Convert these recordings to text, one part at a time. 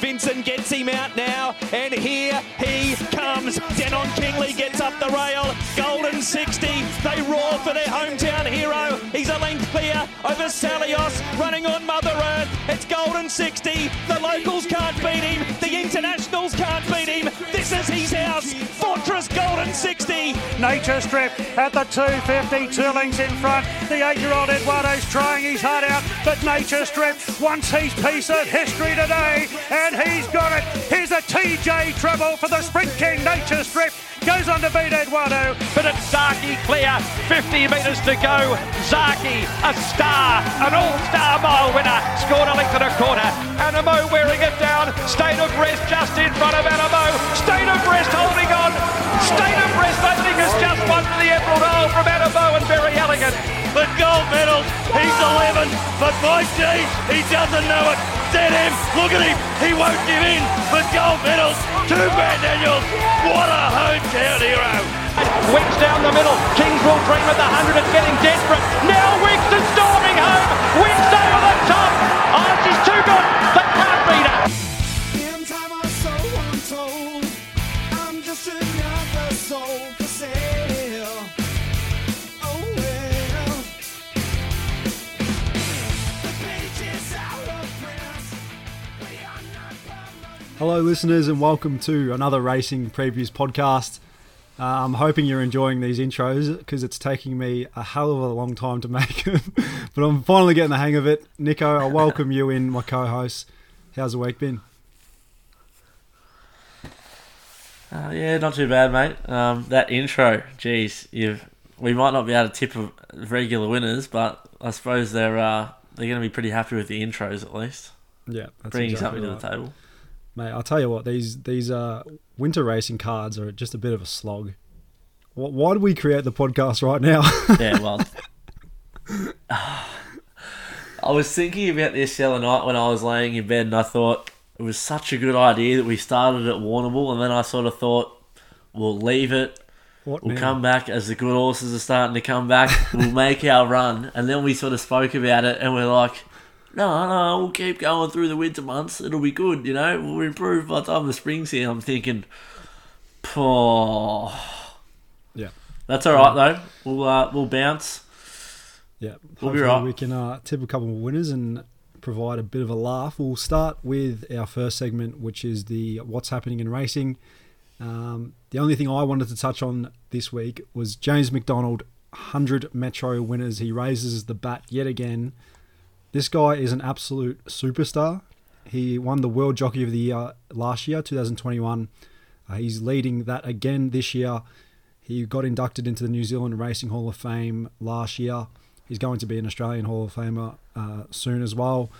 Vincent gets him out now, and here he comes. Denon Kingley gets up the rail. Golden 60. They roar for their hometown hero. He's a length clear over Salios, running on Mother Earth. It's Golden 60. The locals can't beat him. The internationals can't beat him. This is his house. Fortress Golden 60. Nature Strip at the 250, two lengths in front. The eight-year-old Eduardo's trying his heart out, but Nature Strip wants his piece of history today, and he's got it. Here's a TJ treble for the Sprint King Nature Strip. Goes on to beat Eduardo. But it's Zaaki clear, 50 metres to go. Zaaki, a star, an all-star mile winner, scored a length and a quarter. Anamoe wearing it down. State of rest just in front of Anamoe. State of rest holding on. State of rest, I think, has just won for the Emerald Isle from Anamoe and very elegant. But gold medals, he's 11. But my G, he doesn't know it. Him, look at him, he won't give in. But gold medals, two Brad Daniels. What a hometown hero. Winx down the middle. Kings will dream at the 100. It's getting desperate. Now Winx is storming home. Winx Hello, listeners, and welcome to another racing previews podcast. Uh, I'm hoping you're enjoying these intros because it's taking me a hell of a long time to make them, but I'm finally getting the hang of it. Nico, I welcome you in, my co-host. How's the week been? Uh, yeah, not too bad, mate. Um, that intro, geez, you've we might not be able to tip of regular winners, but I suppose they're uh, they're going to be pretty happy with the intros at least, Yeah, that's bringing exactly something to the table. Mate. I'll tell you what; these these uh, winter racing cards are just a bit of a slog. Wh- Why do we create the podcast right now? Yeah, well, I was thinking about this the other night when I was laying in bed, and I thought it was such a good idea that we started at Warrnambool, and then I sort of thought we'll leave it. what We'll now? come back as the good horses are starting to come back. We'll make our run, and then we sort of spoke about it, and we're like, "No, no, we'll keep going through the winter months. It'll be good, you know. We'll improve by the time the spring's here." I'm thinking, "Poor." Yeah. That's all right though. We'll uh, we'll bounce. Yeah, We'll be right. We can uh, tip a couple of winners and provide a bit of a laugh. We'll start with our first segment, which is the what's happening in racing. Um, the only thing I wanted to touch on this week was James McDonald, 100 Metro winners. He raises the bat yet again. This guy is an absolute superstar. He won the World Jockey of the Year last year, 2021. Uh, he's leading that again this year. He got inducted into the New Zealand Racing Hall of Fame last year. He's going to be an Australian Hall of Famer uh, soon as well.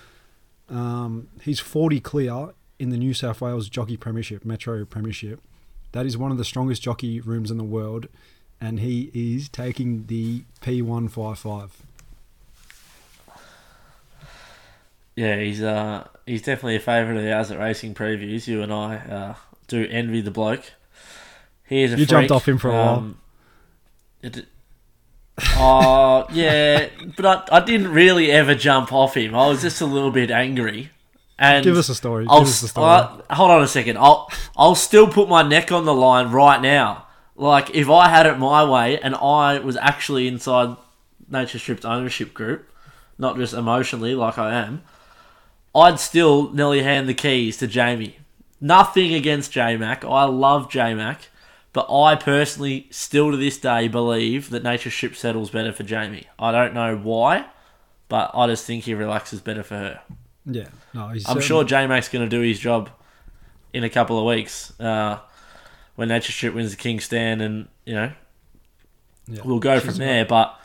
Um, he's 40 clear in the New South Wales Jockey Premiership, Metro Premiership. That is one of the strongest jockey rooms in the world, and he is taking the P155. Yeah, he's uh he's definitely a favourite of ours at Racing Previews. You and I uh, do envy the bloke. He is a You jumped off him for a while. Um, it, oh yeah, but I, I didn't really ever jump off him. I was just a little bit angry. And Give us a story. I'll, Give us a story. uh, hold on a second. I'll I'll still put my neck on the line right now. Like if I had it my way and I was actually inside Nature Strip's ownership group, not just emotionally like I am, I'd still nearly hand the keys to Jamie. Nothing against J Mac. I love J Mac. But I personally still to this day believe that Nature Strip settles better for Jamie. I don't know why, but I just think he relaxes better for her. yeah, no, he's I'm certainly- sure J Mac's going to do his job in a couple of weeks uh, when Nature Strip wins the King Stand, and you know yeah. we'll go She's from there. But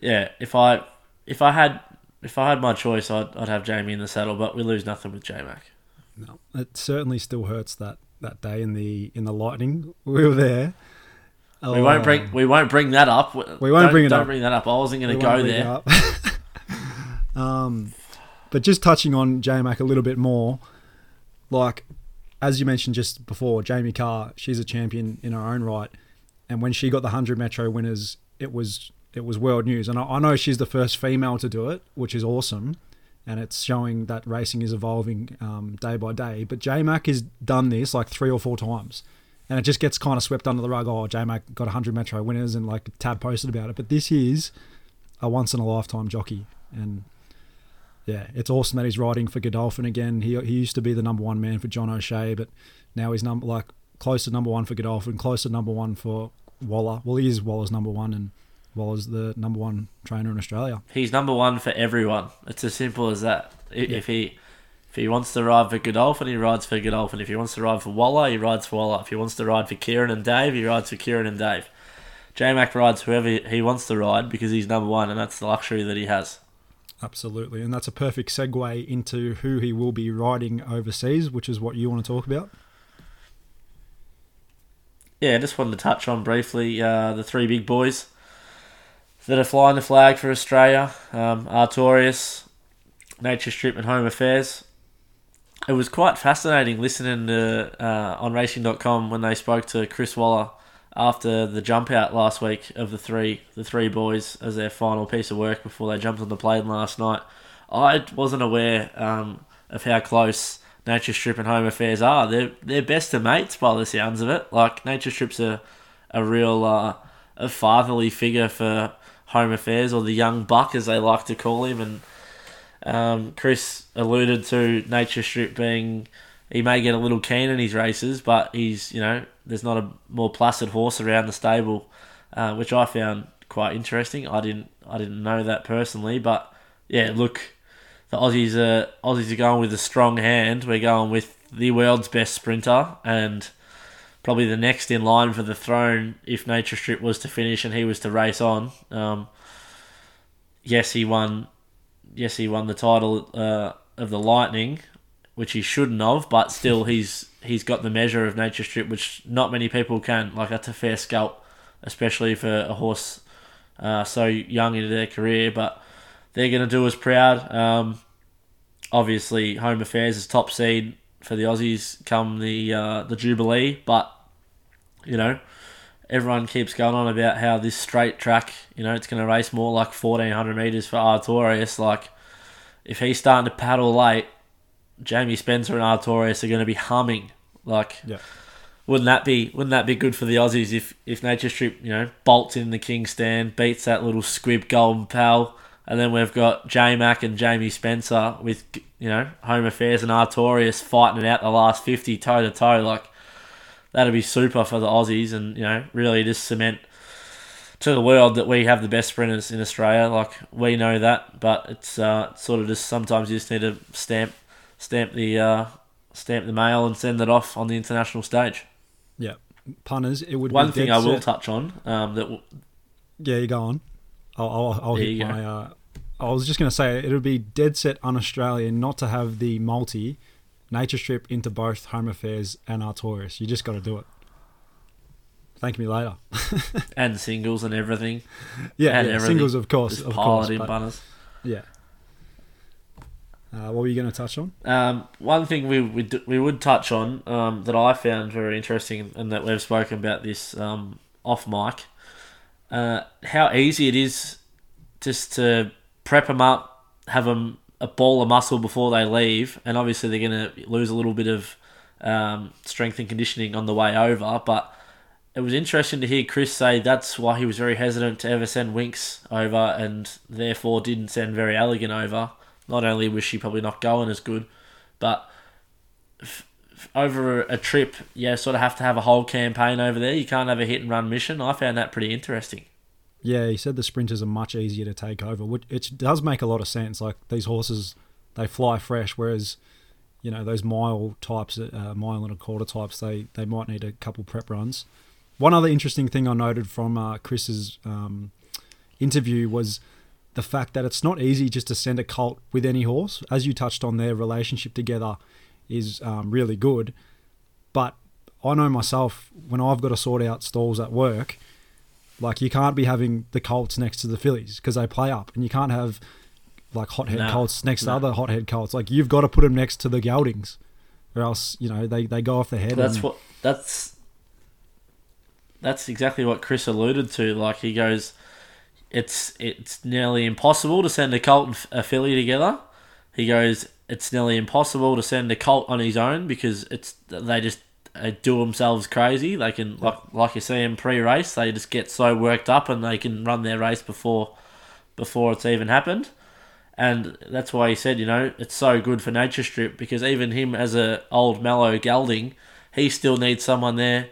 yeah, if I if I had if I had my choice, I'd, I'd have Jamie in the saddle, but we lose nothing with J Mac. No, it certainly still hurts that, that day in the in the lightning. We were there. We won't bring we won't bring that up. We won't Don't- bring it up. don't up. bring that up. I wasn't going to go there. um, but just touching on J Mac a little bit more, like as you mentioned just before, Jamie Kah, she's a champion in her own right, and when she got the hundred Metro winners, it was it was world news. And I, I know she's the first female to do it, which is awesome, and it's showing that racing is evolving um, day by day. But J Mac has done this like three or four times. And it just gets kind of swept under the rug. Oh, J Mac got 100 Metro winners and like Tab posted about it. But this is a once in a lifetime jockey. And yeah, it's awesome that he's riding for Godolphin again. He he used to be the number one man for John O'Shea, but now he's number like close to number one for Godolphin, close to number one for Waller. Well, he is Waller's number one, and Waller's the number one trainer in Australia. He's number one for everyone. It's as simple as that. I- If he if he wants to ride for Godolphin, he rides for Godolphin. If he wants to ride for Waller, he rides for Waller. If he wants to ride for Kieran and Dave, he rides for Kieran and Dave. J Mac rides whoever he wants to ride because he's number one, and that's the luxury that he has. Absolutely, and that's a perfect segue into who he will be riding overseas, which is what you want to talk about. Yeah, just wanted to touch on briefly uh, the three big boys that are flying the flag for Australia um, Artorius, Nature Strip, and Home Affairs. It was quite fascinating listening to uh, on Racing.com when they spoke to Chris Waller after the jump out last week of the three the three boys as their final piece of work before they jumped on the plane last night. I wasn't aware um, of how close Nature Strip and Home Affairs are. They're they're best of mates by the sounds of it. Like Nature Strip's a a real uh, a fatherly figure for Home Affairs or the young buck as they like to call him. And um, Chris alluded to Nature Strip being he may get a little keen in his races, but he's you know there's not a more placid horse around the stable, uh, which I found quite interesting. I didn't I didn't know that personally, but yeah, look, the Aussies are Aussies are going with a strong hand. We're going with the world's best sprinter and probably the next in line for the throne if Nature Strip was to finish and he was to race on. Um, yes, he won. Yes, he won the title uh, of the Lightning, which he shouldn't have, but still he's he's got the measure of Nature Strip, which not many people can. Like that's a fair scalp, especially for a horse uh, so young into their career. But they're going to do us proud. Um, obviously, Home Affairs is top seed for the Aussies come the uh, the Jubilee, but you know everyone keeps going on about how this straight track, you know, it's going to race more like fourteen hundred meters for Artorius. Like if he's starting to paddle late, Jamie Spencer and Artorius are going to be humming. Like Yeah. wouldn't that be wouldn't that be good for the Aussies if if Nature Strip you know bolts in the King stand beats that little squib Golden Pal and then we've got J Mac and Jamie Spencer with you know Home Affairs and Artorius fighting it out the last fifty toe to toe like that'd be super for the Aussies and you know really just cement to the world that we have the best sprinters in Australia like we know that but it's uh, sort of just sometimes you just need to stamp stamp the uh, stamp the mail and send it off on the international stage. Yeah, punters. It would One thing I will set- touch on um, that w- Yeah, you go on. I'll, I'll, I'll hit go. my. Uh, I was just going to say it would be dead set un-Australian not to have the multi nature strip into both Home Affairs and Artorius. You just got to do it. Thank me later. and singles and everything. yeah, and yeah everything. singles of course, Just of course. in but- yeah. Uh, what were you going to touch on? Um, one thing we we, d- we would touch on um, that I found very interesting and that we've spoken about this um, off mic, uh, how easy it is just to prep them up, have them a ball of muscle before they leave, and obviously they're going to lose a little bit of um, strength and conditioning on the way over. But it was interesting to hear Chris say that's why he was very hesitant to ever send Winx over, and therefore didn't send Very Elegant over. Not only was she probably not going as good, but over a trip, you sort of have to have a whole campaign over there. You can't have a hit and run mission. I found that pretty interesting. Yeah, he said the sprinters are much easier to take over, which it does make a lot of sense. Like these horses, they fly fresh, whereas you know those mile types, uh, mile and a quarter types, they they might need a couple prep runs. One other interesting thing I noted from uh, Chris's um, interview was the fact that it's not easy just to send a colt with any horse. As you touched on, their relationship together is um, really good. But I know myself when I've got to sort out stalls at work, like you can't be having the colts next to the fillies because they play up, and you can't have like hothead No, colts next to other hothead colts. Like you've got to put them next to the geldings, or else you know they, they go off the head. That's and- what that's that's exactly what Chris alluded to. Like he goes, it's it's nearly impossible to send a Colt and a filly together. He goes, it's nearly impossible to send a Colt on his own because it's they just uh, do themselves crazy. They can like like you see in pre-race, they just get so worked up and they can run their race before before it's even happened. And that's why he said, you know, it's so good for Nature Strip because even him as a old mellow gelding, he still needs someone there,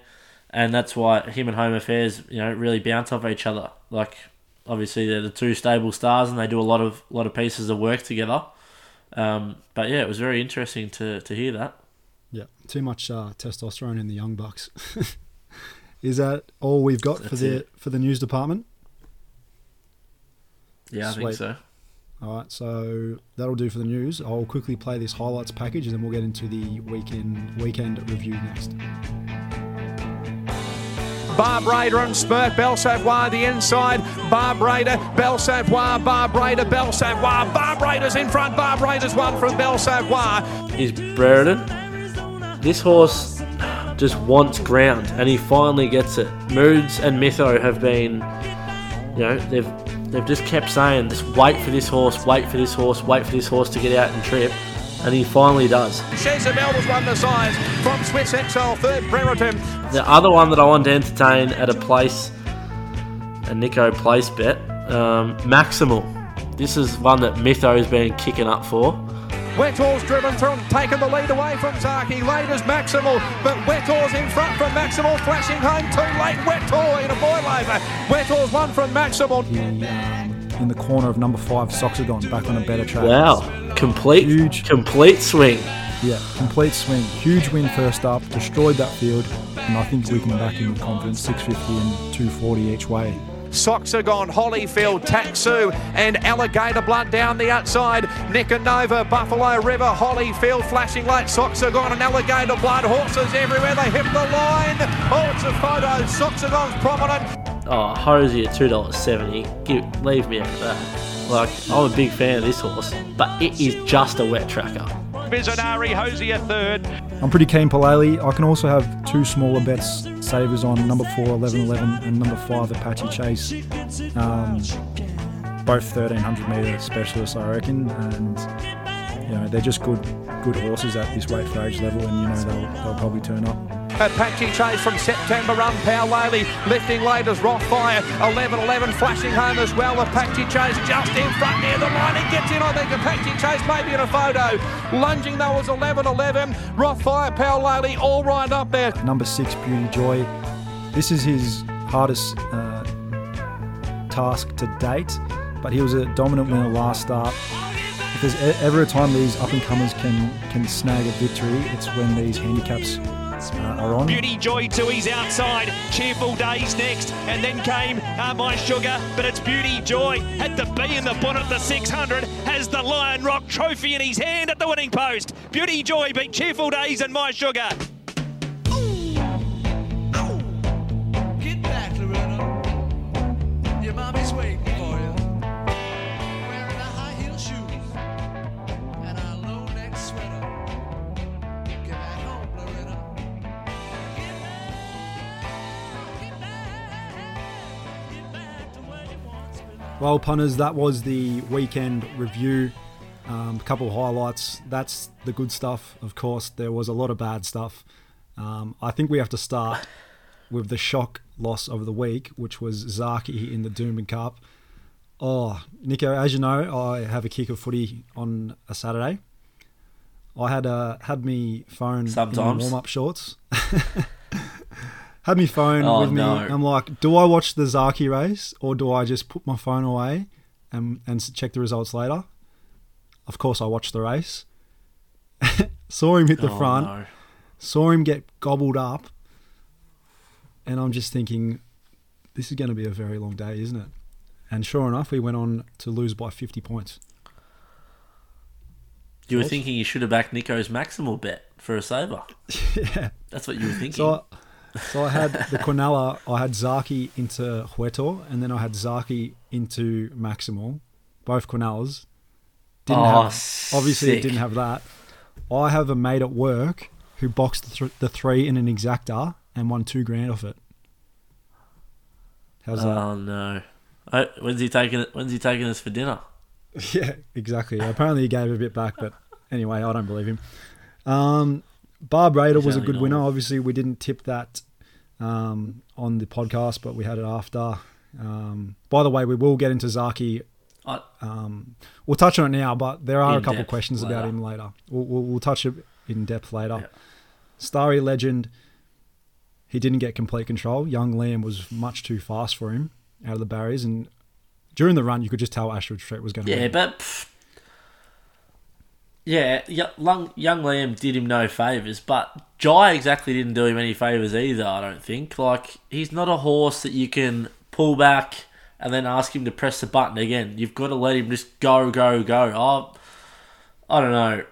and that's why him and Home Affairs, you know, really bounce off each other. Like, obviously they're the two stable stars, and they do a lot of lot of pieces of work together. Um, but yeah, it was very interesting to to hear that. Yeah, too much uh, testosterone in the young bucks. Is that all we've got for the it. for the news department? Yeah, I think so. All right, so that'll do for the news. I'll quickly play this highlights package, and then we'll get into the weekend weekend review next. Barb Raider and Spurt, Belle Savoie the inside, Barb Raider, Belle Savoie, Barb Raider, Belle Savoie, Barb Raider's in front, Barb Raider's one from Belle Savoie. is Brereton. This horse just wants ground, and he finally gets it. Moods and Mytho have been, you know, they've they've just kept saying, just wait for this horse, wait for this horse, wait for this horse to get out and trip, and he finally does. Shezabel was won the size from Swiss Exile, third Brereton. The other one that I want to entertain at a place, a Nico place bet, um, Maximal. This is one that Mytho's been kicking up for. Huetor's driven through and taken the lead away from Zaaki. Later's Maximal, but Huetor's in front from Maximal, flashing home too late. Huetor in a boil over. Huetor's one from Maximal. He, um, in the corner of number five, Soxagon, back on a better track. Wow, complete, Huge. complete swing. Yeah, complete swing. Huge win first up, destroyed that field, and I think we can back him with confidence 650 and 240 each way. Soxagon, Hollyfield, Taxu, and Alligator Blood down the outside. Nicanova, Buffalo River, Hollyfield, flashing light. Soxagon and Alligator Blood, horses everywhere. They hit the line. Oh, it's a photo. Soxagon's prominent. Oh, Hosier at two dollars seventy. Give, leave me at that. Like, I'm a big fan of this horse, but it is just a wet tracker. Bizanari, Hosier third. I'm pretty keen Palali. I can also have two smaller bets savers on number four, 11 11, and number five, Apache Chase. Um, both 1300 metre specialists, I reckon, and you know they're just good good horses at this weight for age level, and you know they'll, they'll probably turn up. Apache Chase from September Run, Powlali lifting Laters, Rothfire, 11-11 flashing home as well. Apache Chase just in front near the line, he gets in, I think Apache Chase maybe in a photo. Lunging though was 11-11, Rothfire, Powlali all right up there. Number six, Beauty Joy. This is his hardest uh, task to date, but he was a dominant winner last start. If there's ever a time these up and comers can can snag a victory, it's when these handicaps are on. Beauty Joy to his outside. Cheerful Days next. And then came uh, My Sugar. But it's Beauty Joy. Had the B in the bonnet at the 600. Has the Lion Rock trophy in his hand at the winning post. Beauty Joy beat Cheerful Days and My Sugar. Well, punters, that was the weekend review. Um, a couple of highlights. That's the good stuff, of course. There was a lot of bad stuff. Um, I think we have to start with the shock loss of the week, which was Zaaki in the Doomben Cup. Oh, Nico, as you know, I have a kick of footy on a Saturday. I had uh, had me phone in warm up shorts. had my phone Oh, with me. no. I'm like, do I watch the Zaaki race or do I just put my phone away and and check the results later? Of course, I watched the race. saw him hit the Oh, front. no. Saw him get gobbled up, and I'm just thinking, this is going to be a very long day, isn't it? And sure enough, we went on to lose by 50 points. You were thinking you should have backed Nico's maximal bet for a saver. yeah. That's what you were thinking. So, I, so I had the Quinella, I had Zaaki into Huetor, and then I had Zaaki into Maximal, both Quinellas. Didn't Oh, have, obviously, it sick. didn't have that. I have a mate at work who boxed the, th- the three in an exacta and won two grand off it. How's that? oh no. When's he taking it? When's he taking us for dinner? Yeah, exactly. Apparently, he gave a bit back, but anyway, I don't believe him. Um, Barb Raider was a good winner. Obviously, we didn't tip that um, on the podcast, but we had it after. Um, by the way, we will get into Zaaki. Um, we'll touch on it now, but there are a couple questions about him later. We'll, we'll, we'll touch it in depth later. Yeah. Starry Legend, he didn't get complete control. Young Liam was much too fast for him out of the barriers, and during the run, you could just tell Ashford Street was going to yeah, but pff, yeah, young, young Liam did him no favors, but Jai exactly didn't do him any favors either. I don't think. Like he's not a horse that you can pull back and then ask him to press the button again. You've got to let him just go, go, go. I, I don't know.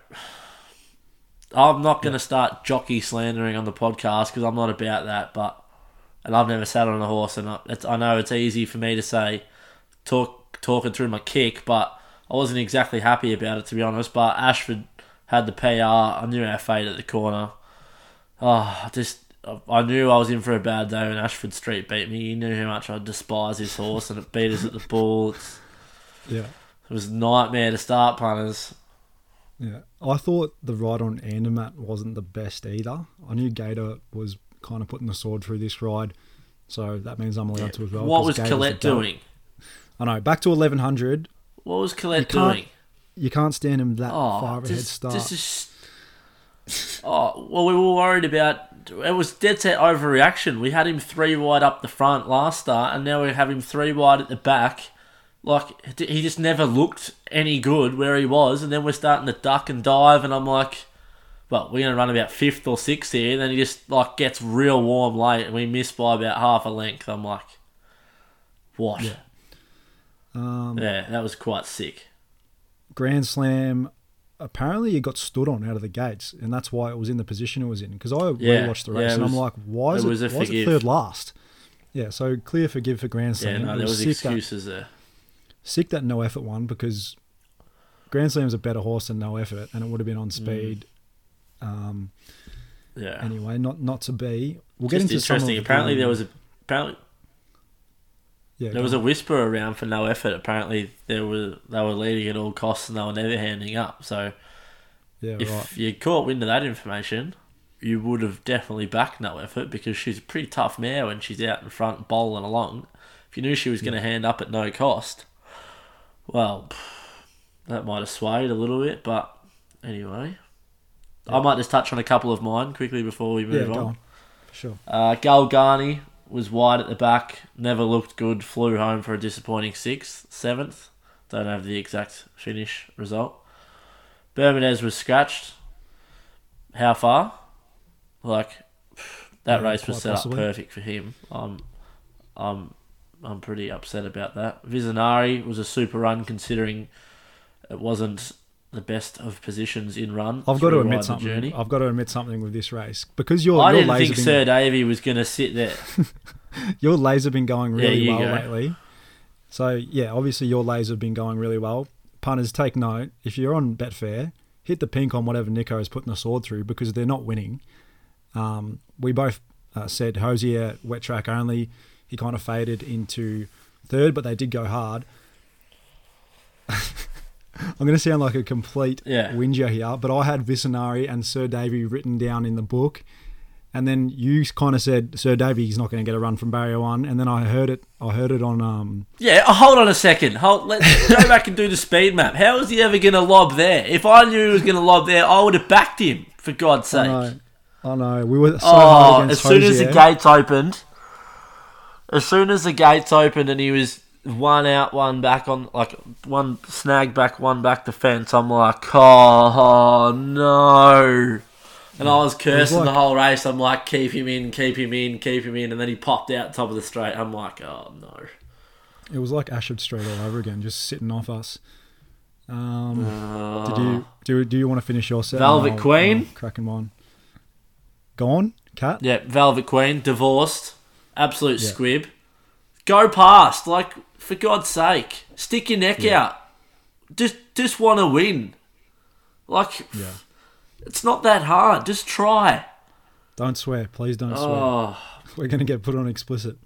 I'm not going to start jockey slandering on the podcast because I'm not about that. But and I've never sat on a horse, and I, it's, I know it's easy for me to say talk talking through my kick, but I wasn't exactly happy about it to be honest. But Ashford had the PR. I knew our fate at the corner. Oh, I just I knew I was in for a bad day when Ashford Street beat me. He knew how much I despise his horse, and it beat us at the bull. It's, Yeah. it was a nightmare to start punters. Yeah, I thought the ride on Andermatt wasn't the best either. I knew Gator was kind of putting the sword through this ride, so that means I'm allowed to as well. what was Gator's Colette doing? I know. Back to 1100, What was Colette doing? you can't stand him that Oh, far ahead start. this is. Oh well, we were worried about. It was dead set overreaction. We had him three wide up the front last start, and now we have him three wide at the back. Like he just never looked any good where he was, and then we're starting to duck and dive, and I'm like, well, we're gonna run about fifth or sixth here. And then he just like gets real warm late, and we miss by about half a length. I'm like, what? Yeah. Um, yeah that was quite sick. Grand Slam. Apparently, it got stood on out of the gates, and that's why it was in the position it was in. Because I Yeah, rewatched the race, it and I'm like, why is it it, was why is it third last? Yeah, so clear forgive for Grand Yeah, Slam. no, there was that- excuses there. sick that no effort one because Grand Slam's a better horse than no effort, and it would have been Mm. on speed. Um, Yeah. anyway, not not to be. We'll get Just into some interesting. Apparently, the- there was a apparently yeah, there was a whisper around for no effort. Apparently, there were they were leading at all costs and they were never handing up. So yeah if right you caught wind of that information, you would have definitely backed no effort because she's a pretty tough mare when she's out in front bowling along. If you knew she was going to hand up at no cost, well, that might have swayed a little bit. But anyway, I might just touch on a couple of mine quickly before we move go on. on for sure. Uh, Galgani was wide at the back, never looked good, flew home for a disappointing sixth, seventh. Don't have the exact finish result. Bermudez was scratched. How far? Like that Yeah, race was set possibly. up perfect for him. I'm, I'm, I'm pretty upset about that. Vizanari was a super run considering it wasn't the best of positions in run. I've got to admit something. Journey. I've got to admit something with this race because your I your didn't laser think been, Sir Davy was going to sit there. your laser been going really well go. lately. So yeah, obviously your laser have been going really well. Punters, take note. If you're on Betfair, hit the pink on whatever Nico is putting the sword through because they're not winning. Um, we both uh, said Hosier wet track only. He kind of faded into third, but they did go hard. I'm going to sound like a complete Yeah. whinger here, but I had Vicinari and Sir Davy written down in the book. And then you kind of said Sir Davy's not going to get a run from barrier one, and then I heard it. I heard it on. Um, Yeah, oh, hold on a second. Hold, let's go back and do the speed map. How was he ever going to lob there? If I knew he was going to lob there, I would have backed him. For God's I sake! know, I know. We were so hard oh, as soon as the gates opened, as soon as the gates opened and he was one out, one back on, like one snag back, one back defense. I'm like, oh, no. And I was cursing like- the whole race. I'm like, keep him in, keep him in, keep him in. And then he popped out top of the straight. I'm like, oh, no. It was like Ashford Street all over again, just sitting off us. Um, did you do? Do you want to finish your set? Velvet I'll- Queen? I'll Cracking one. Gone, cat. Yeah, Velvet Queen, divorced, absolute Yeah. squib. Go past, like for God's sake, stick your neck out. Just, just want to win. Like, Yeah. it's not that hard. Just try. Don't swear, please. Don't swear. Oh, We're gonna get put on explicit.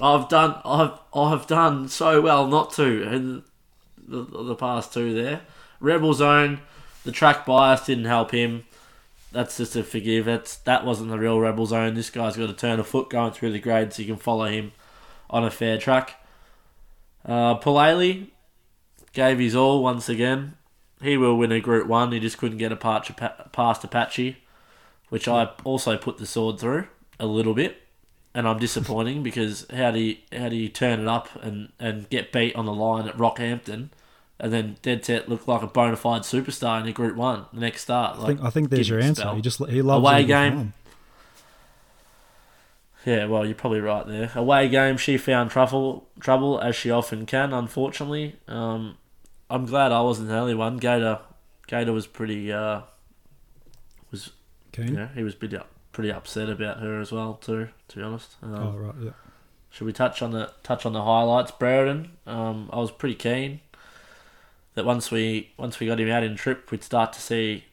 I've done, I've, I've done so well not to in the, the past two there. Rebel Zone, the track bias didn't help him. That's just a forgive. That's that wasn't the real Rebel Zone. This guy's got to turn a foot going through the grade so you can follow him on a fair track. Uh, Pulele gave his all once again. He will win a Group One. He just couldn't get a part past Apache, which I also put the sword through a little bit, and I'm disappointing because how do you how do you turn it up and, and get beat on the line at Rockhampton, and then dead set look like a bona fide superstar in a Group One the next start? I think I think there's your answer. spell. He just he loves Away game. Yeah, well, you're probably right there. Away game, she found trouble, trouble as she often can. Unfortunately, um, I'm glad I wasn't the only one. Gator, Gator was pretty, uh, was Keen. yeah, he was pretty, up, pretty upset about her as well too. To be honest, um, Oh right, yeah. should we touch on the touch on the highlights? Brereton, um, I was pretty keen that once we once we got him out in trip, we'd start to see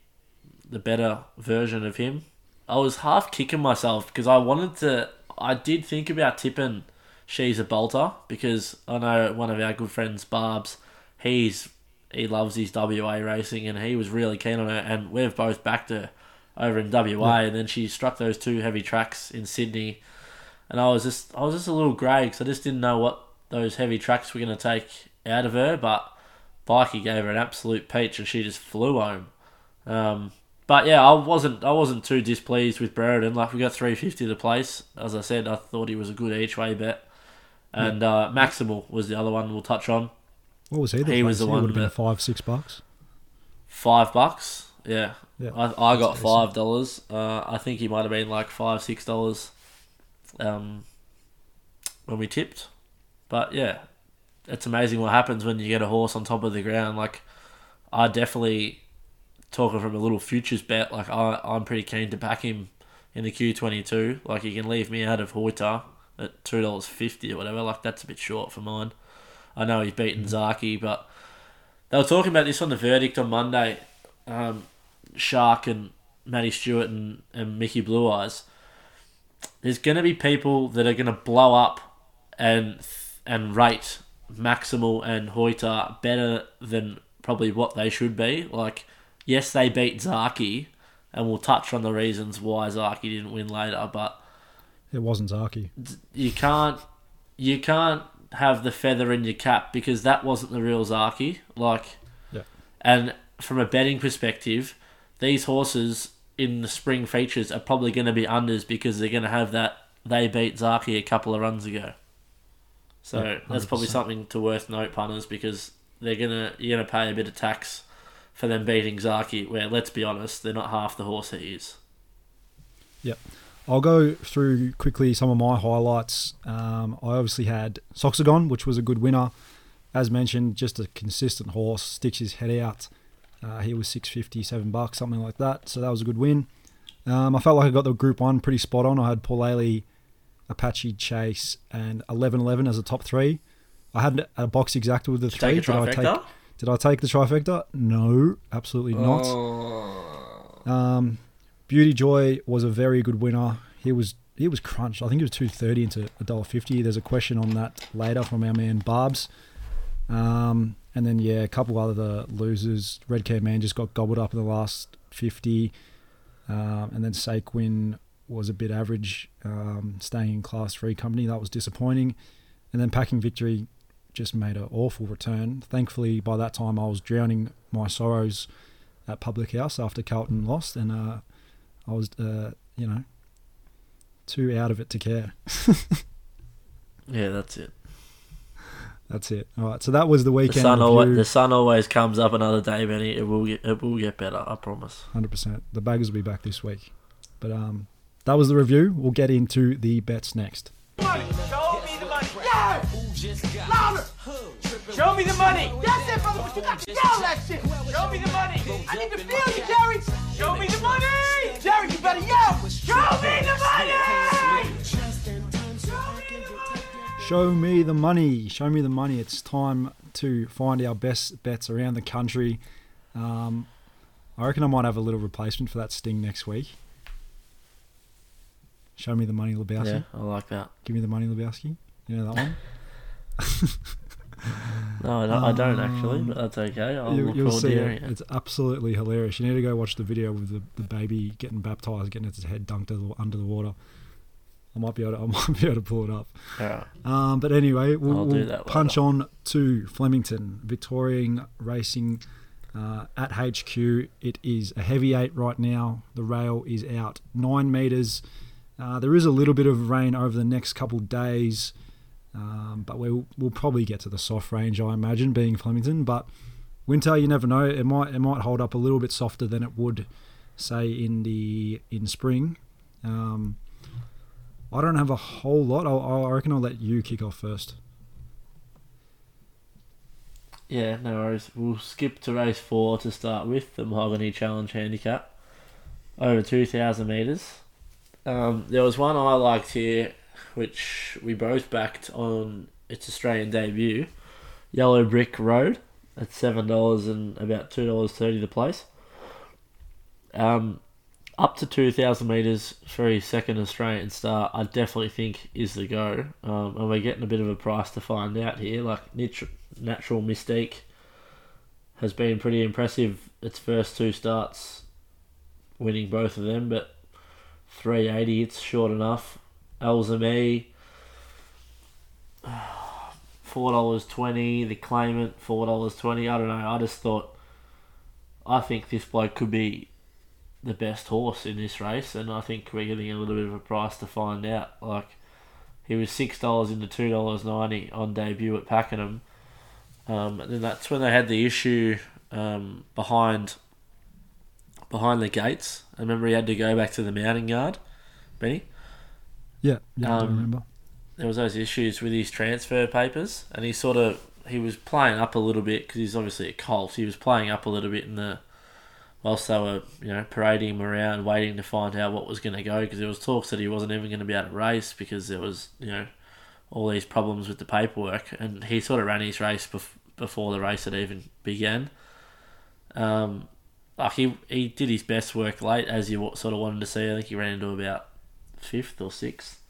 the better version of him. I was half kicking myself because I wanted to. I did think about tipping. She's a bolter because I know one of our good friends, Barb's. He's he loves his WA racing and he was really keen on her. And we've both backed her over in WA. And then she struck those two heavy tracks in Sydney and I was just I was just a little grey because I just didn't know what those heavy tracks were going to take out of her. But Bikey gave her an absolute peach, and she just flew home. Um, but yeah, I wasn't I wasn't too displeased with Brereton. Like we got three fifty to place. As I said, I thought he was a good each way bet. And uh, Maximal was the other one we'll touch on. What was he? that He was the one would have been five, six bucks. Five bucks. Yeah. Yeah, I, I got five dollars. Uh, I think he might have been like five, six dollars um, when we tipped. But yeah, it's amazing what happens when you get a horse on top of the ground. Like I definitely talking from a little futures bet. Like I, I'm pretty keen to back him in the Q22. Like you can leave me out of Huetor at two dollars fifty or whatever. Like that's a bit short for mine. I know he's beaten Zaaki, but they were talking about this on the verdict on Monday. Um, Shark and Matty Stewart and, and Mickey Blue Eyes. There's going to be people that are going to blow up and and rate Maximal and Huetor better than probably what they should be. Like, yes, they beat Zaaki, and we'll touch on the reasons why Zaaki didn't win later. But It wasn't Zaaki. you can't you can't have the feather in your cap because that wasn't the real Zaaki. Like, Yeah. and from a betting perspective, these horses in the spring features are probably going to be unders because they're going to have that they beat Zaaki a couple of runs ago. So Yeah, that's probably something to worth note, punters, because they're gonna you're gonna pay a bit of tax for them beating Zaaki. Where let's be honest, they're not half the horse he is. Yep. I'll go through quickly some of my highlights. Um, I obviously had Soxagon, which was a good winner. As mentioned, just a consistent horse, sticks his head out. Uh, he was six fifty, seven bucks, something like that. So that was a good win. Um, I felt like I got the Group One pretty spot on. I had Paul Ailey, Apache Chase, and Eleven Eleven as a top three. I had a box exact with the Take three. a Did I take? Did I take the trifecta? No, absolutely not. Oh. Um, Beauty Joy was a very good winner. He was he was crunched. I think it was two thirty into a dollar fifty. There's a question on that later from our man Barbs. Um, and then yeah, a couple other losers. Red Care Man just got gobbled up in the last fifty. Um, and then Saquin was a bit average, um, staying in Class Three company. That was disappointing. And then Packing Victory just made an awful return. Thankfully, by that time, I was drowning my sorrows at Public House after Carlton lost, and uh, I was, uh, you know, too out of it to care. Yeah, that's it. That's it. All right, so that was the The weekend sun, always, review. the sun always comes up another day, Benny. It will get it will get better. I promise. Hundred percent. The baggers will be back this week, but um, that was the review. We'll get into the bets next. Money. Show me the money. Louder! Show me the money! That's it, brother, but you got to yell that shit! Show me the money! I need to feel you, Jerry! Show me the money! Jerry, you better yell! Show me the money! Show me the money. Show me the money. It's time to find our best bets around the country. Um, I reckon I might have a little replacement for that sting next week. Show me the money, Lebowski. Yeah, I like that. Give me the money, Lebowski. You know that one? No, I don't, I don't actually, but that's okay. I'll you, you'll see it. it. It's absolutely hilarious. You need to go watch the video with the, the baby getting baptized, getting its head dunked under the- under the water. I might be able to, I might be able to pull it up. Right. Um, but anyway, we'll, we'll that punch on to Flemington, Victorian Racing uh, at HQ. It is a heavy eight right now. The rail is out nine metres. Uh, there is a little bit of rain over the next couple days, um, but we'll, we'll probably get to the soft range, I imagine, being Flemington. But winter, you never know. It might it might hold up a little bit softer than it would, say, in the in spring. Um, I don't have a whole lot. I'll, I reckon I'll let you kick off first. Yeah, no worries. We'll skip to race four to start with the Mahogany Challenge Handicap. Over 2,000 metres. Um, there was one I liked here, which we both backed on its Australian debut. Yellow Brick Road at $7 and about $2.30 the place. Um, up to 2,000 metres for his second Australian star, I definitely think is the go. Um, and we're getting a bit of a price to find out here. Like Nat- Natural Mystique has been pretty impressive its first two starts, winning both of them, but 380 it's short enough. Elzame, four dollars twenty. The claimant four dollars twenty. I don't know. I just thought, I think this bloke could be the best horse in this race, and I think we're getting a little bit of a price to find out. Like he was six dollars into two dollars ninety on debut at Pakenham, um, and then that's when they had the issue um, behind behind the gates. I remember he had to go back to the mounting yard, Benny. Yeah, yeah, I Um, remember. There was those issues with his transfer papers, and he sort of he was playing up a little bit because he's obviously a Colt. He was playing up a little bit in the whilst they were you know parading him around, waiting to find out what was going to go. Because there was talks that he wasn't even going to be able to race because there was you know all these problems with the paperwork, and he sort of ran his race bef- before the race had even began. Um, like he he did his best work late, as you sort of wanted to see. I think he ran into about fifth or sixth.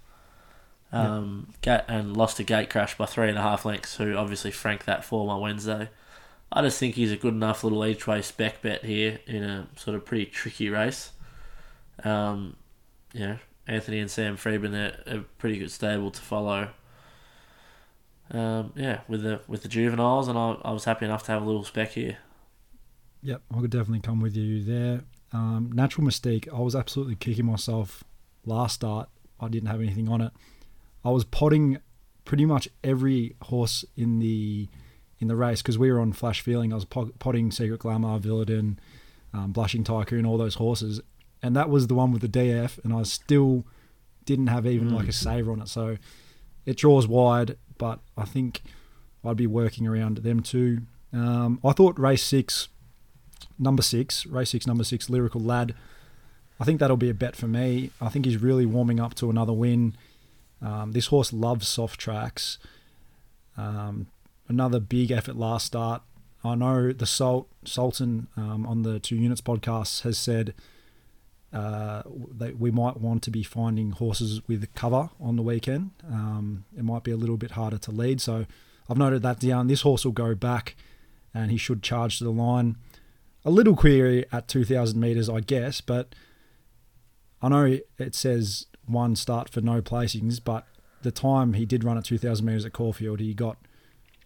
Um, ga- and lost a gate crash by three and a half lengths. Who obviously franked that form on Wednesday. I just think he's a good enough little each way spec bet here in a sort of pretty tricky race. Um, you know, Anthony and Sam Freedman they're a pretty good stable to follow. Um, yeah, with the with the juveniles, and I, I was happy enough to have a little spec here. Yep, I could definitely come with you there. Um, Natural Mystique, I was absolutely kicking myself last start. I didn't have anything on it. I was potting pretty much every horse in the in the race because we were on flash feeling. I was potting Secret Glamour, Villadin, um, Blushing Tycoon, all those horses, and that was the one with the DF, and I still didn't have even like a saver on it. So it draws wide, but I think I'd be working around them too. Um, I thought race six number six, race six, number six, Lyrical Lad. I think that'll be a bet for me. I think he's really warming up to another win. Um, this horse loves soft tracks. Um, another big effort last start. I know the Salt Sultan um, on the Two Units podcast has said uh, that we might want to be finding horses with cover on the weekend. Um, it might be a little bit harder to lead, so I've noted that down. This horse will go back, and he should charge to the line a little query at 2,000 metres, I guess, but I know it says one start for no placings, but the time he did run at 2,000 metres at Caulfield, he got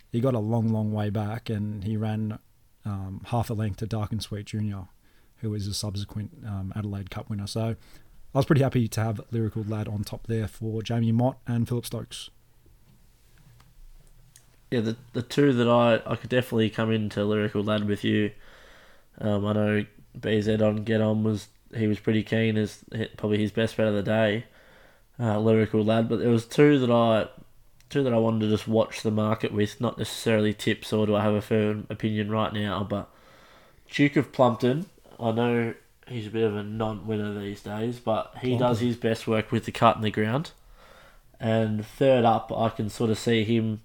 he got a long, long way back, and he ran um, half a length to Daqiansweet Junior, who is a subsequent um, Adelaide Cup winner. So I was pretty happy to have Lyrical Lad on top there for Jamie Mott and Phillip Stokes. Yeah, the the two that I, I could definitely come into lyrical lad with you. Um, I know BZ on Get On was he was pretty keen as probably his best bet of the day, uh, lyrical lad. But there was two that I two that I wanted to just watch the market with, not necessarily tips or do I have a firm opinion right now, but Duke of Plumpton, I know he's a bit of a non-winner these days, but he does his best work with the cut in the ground. And third up, I can sort of see him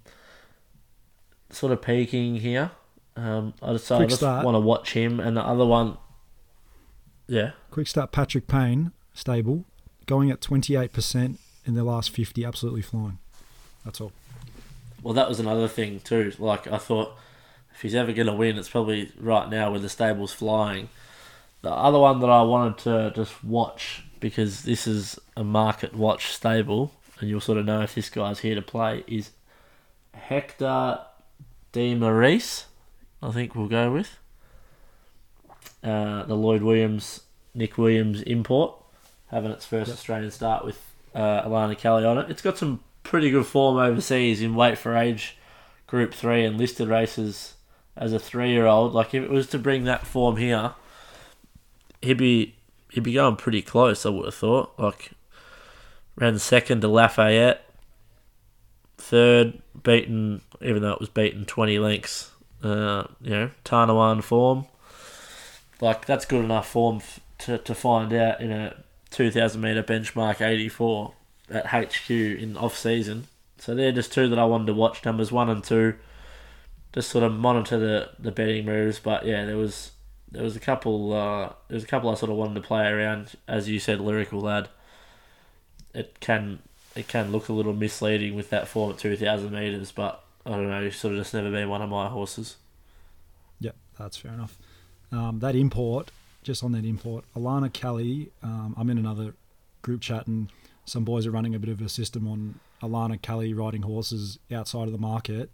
sort of peaking here. Um, I just, I just want to watch him, and the other one, yeah, Quick start, Patrick Payne, stable, going at 28% in the last 50, absolutely flying. That's all. Well, that was another thing too. Like I thought, if he's ever going to win, it's probably right now with the stables flying. The other one that I wanted to just watch because this is a market watch stable, and you'll sort of know if this guy's here to play is Hector De Maurice. I think we'll go with uh, the Lloyd Williams, Nick Williams import, having its first Australian start with uh, Alana Kelly on it. It's got some pretty good form overseas in weight for age Group Three and listed races as a three-year-old. Like if it was to bring that form here, he'd be he'd be going pretty close. I would have thought. Like ran second to Lafayette, third beaten, even though it was beaten twenty lengths. Uh, you know, Tanawan form. Like that's good enough form f- to to find out in a two thousand meter benchmark eighty four at HQ in off season. So they're just two that I wanted to watch. Numbers one and two. Just sort of monitor the, the betting moves, but yeah, there was there was a couple uh, there was a couple I sort of wanted to play around. As you said, lyrical lad. It can it can look a little misleading with that form at two thousand meters, but I don't know. Sort of just never been one of my horses. Yep, that's fair enough. Um, that import, just on that import, Alana Kelly, um, I'm in another group chat and some boys are running a bit of a system on Alana Kelly riding horses outside of the market,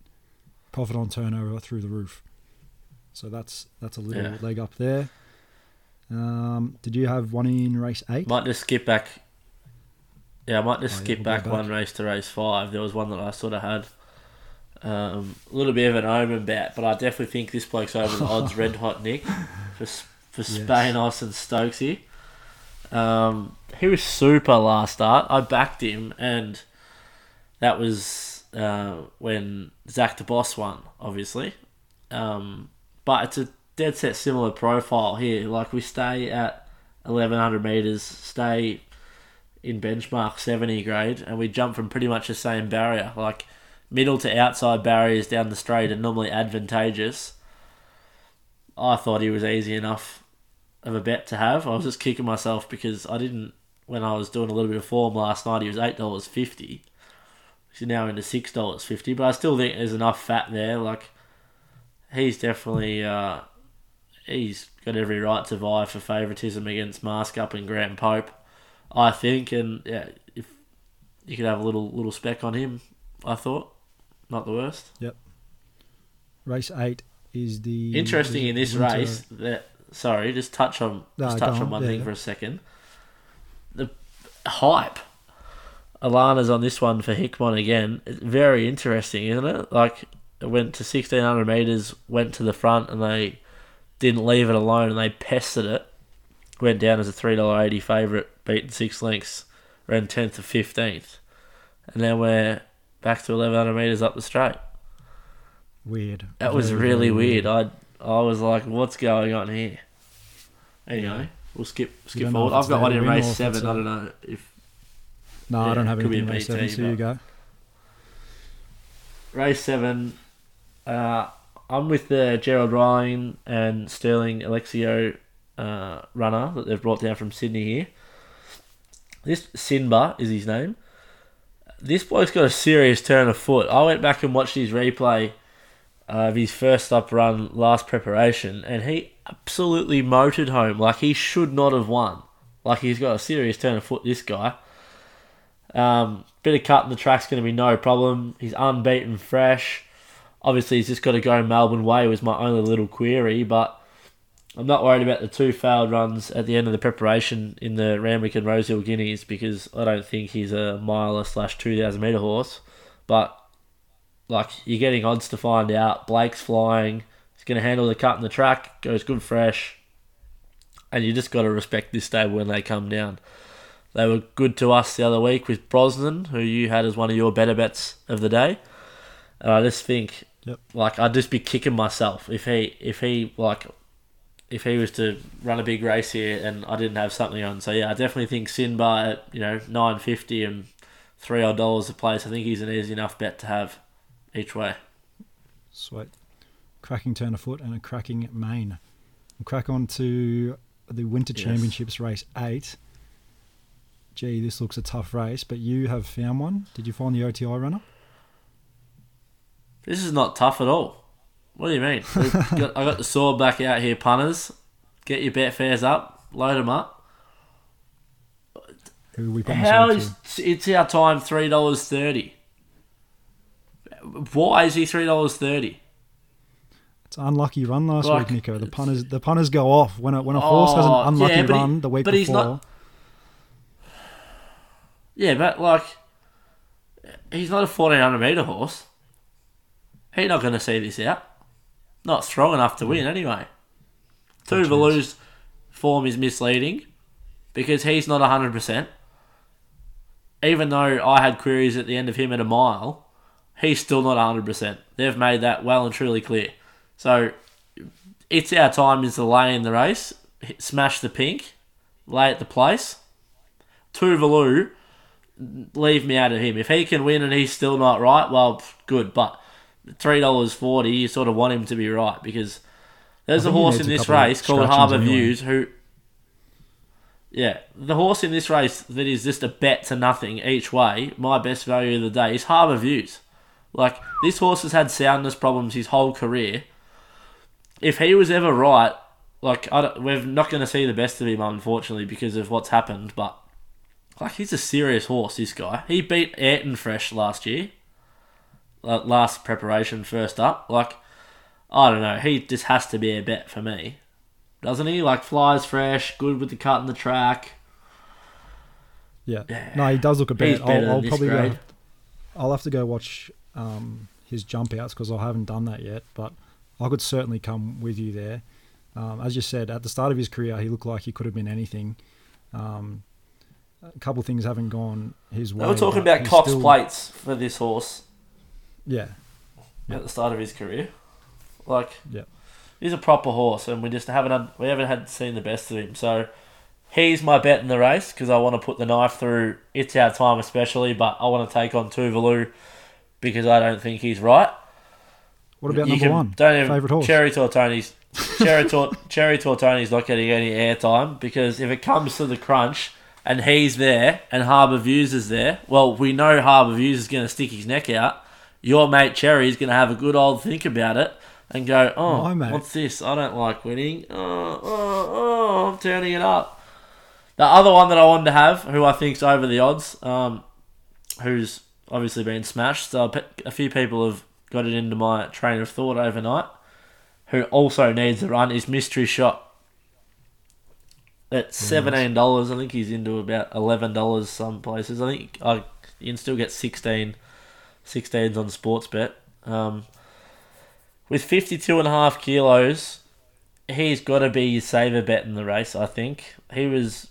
profit on turnover through the roof. So that's that's a little Yeah. leg up there. Um, did you have one in race eight? Might just skip back. Yeah, I might just Oh, yeah, skip we'll back, back. one race to race five. There was one that I sort of had um, a little bit of an omen bet, but I definitely think this bloke's over the odds. Red Hot Nick for for Spain, Austin Stokesy. Um, he was super last start. I backed him, and that was uh, when Zach the Boss won, obviously. Um, but it's a dead set similar profile here. Like we stay at 1100 meters, stay in benchmark 70 grade, and we jump from pretty much the same barrier. Like middle to outside barriers down the straight are normally advantageous. I thought he was easy enough of a bet to have. I was just kicking myself because I didn't when I was doing a little bit of form last night. He was eight dollars fifty. He's now into six dollars fifty, but I still think there's enough fat there. Like he's definitely uh, he's got every right to vie for favouritism against Mask Up and Graham Pope. I think, and yeah, if you could have a little little spec on him, I thought not the worst. Yep. Race eight is the Interesting in this winter- race that sorry, just touch on No, just touch on on, one yeah, thing yeah. for a second. The hype. Alana's on this one for Hickmon again. It's very interesting, isn't it? Like it went to sixteen hundred meters, went to the front, and they didn't leave it alone, and they pestered it. Went down as a three dollar eighty favourite, beaten six lengths, ran tenth to fifteenth, and then we're back to eleven hundred meters up the straight. Weird. That was really weird. I I was like, what's going on here? Anyway, we'll skip skip don't know forward. if I've got there one to in win or race if seven. I a- don't know if No, I Yeah, don't have could be anything in a race seven, so you but- go. race seven. Uh, I'm with the Gerald Ryan and Sterling Alexiou uh, runner that they've brought down from Sydney here. This Sinba is his name. This bloke's got a serious turn of foot. I went back and watched his replay of his first up run last preparation, and he absolutely motored home. Like he should not have won. Like he's got a serious turn of foot. This guy. Um, bit of cut in the track's going to be no problem. He's unbeaten, fresh. Obviously, he's just got to go Melbourne way. Was my only little query, but I'm not worried about the two failed runs at the end of the preparation in the Randwick and Rosehill Guineas because I don't think he's a miler slash two thousand meter horse. But like you're getting odds to find out. Blake's flying. He's going to handle the cut in the track. Goes good fresh. And you just got to respect this stable when they come down. They were good to us the other week with Brosnan, who you had as one of your better bets of the day. And I just think, Yep. like, I'd just be kicking myself if he, if he, like, if he was to run a big race here and I didn't have something on. So yeah, I definitely think Sinbar at you know nine fifty and three odd dollars a place. I think he's an easy enough bet to have each way. Sweet. Cracking turn of foot and a cracking main. We'll crack on to the Winter Yes. Championships race eight. Gee, this looks a tough race, but you have found one. Did you find the OTI runner? This is not tough at all. What do you mean? Got, I got the sword back out here, punters. Get your bet fares up, load them up. Who are we putting How it's our time three dollars thirty? Why is he three dollars thirty? It's an unlucky run last Like, week, Nico. The punters the punters go off when a when a horse has an Oh, unlucky yeah, but he- run the week but he's before. not- Yeah, but like, he's not a fourteen hundred meter horse. He's not going to see this out. Not strong enough to hmm. win anyway. Tuvalu's form is misleading because he's not hundred percent. Even though I had queries at the end of him at a mile, he's still not hundred percent. They've made that well and truly clear. So it's our time is to lay in the race, smash the pink, lay at the place. Tuvalu, leave me out of him. If he can win and he's still not right, well, good. But three dollars forty, you sort of want him to be right because there's a horse in this race called Harbour anyway. Views who. Yeah, the horse in this race that is just a bet to nothing each way. My best value of the day is Harbour Views. Like this horse has had soundness problems his whole career. If he was ever right, like we're not going to see the best of him unfortunately because of what's happened. But like he's a serious horse. This guy. He beat Ayrton Fresh last year. Last preparation first up. Like I don't know. He just has to be a bet for me, doesn't he? Like flies fresh, good with the cut in the track. Yeah. yeah. No, he does look a bit. I'll, I'll probably go, I'll have to go watch um, his jump outs because I haven't done that yet. But I could certainly come with you there. Um, as you said, at the start of his career, he looked like he could have been anything. Um, a couple things haven't gone his way. They were talking about Cox still- plates for this horse Yeah, at the start of his career. Like yeah. he's a proper horse, and we just haven't had, we haven't had seen the best of him. So he's my bet in the race because I want to put the knife through. It's our time, especially, but I want to take on Tuvalu because I don't think he's right. What about You number can- one? Don't even, Favorite horse? Cherry Tortoni's. Cherry, Tor- Cherry Tortoni's not getting any airtime because if it comes to the crunch and he's there and Harbour Views is there, well, we know Harbour Views is going to stick his neck out. Your mate Cherry is going to have a good old think about it and go, oh, My mate. what's this? I don't like winning. Oh, oh, oh, I'm turning it up. The other one that I wanted to have, who I think's over the odds, um, who's obviously been smashed. So a few people have got it into my train of thought overnight. Who also needs a run is Mystery Shot. At seventeen dollars, I think he's into about eleven dollars some places. I think I you can still get 16, 16s on Sportsbet. Um, with 52 and a half kilos, he's got to be your saver bet in the race. I think he was.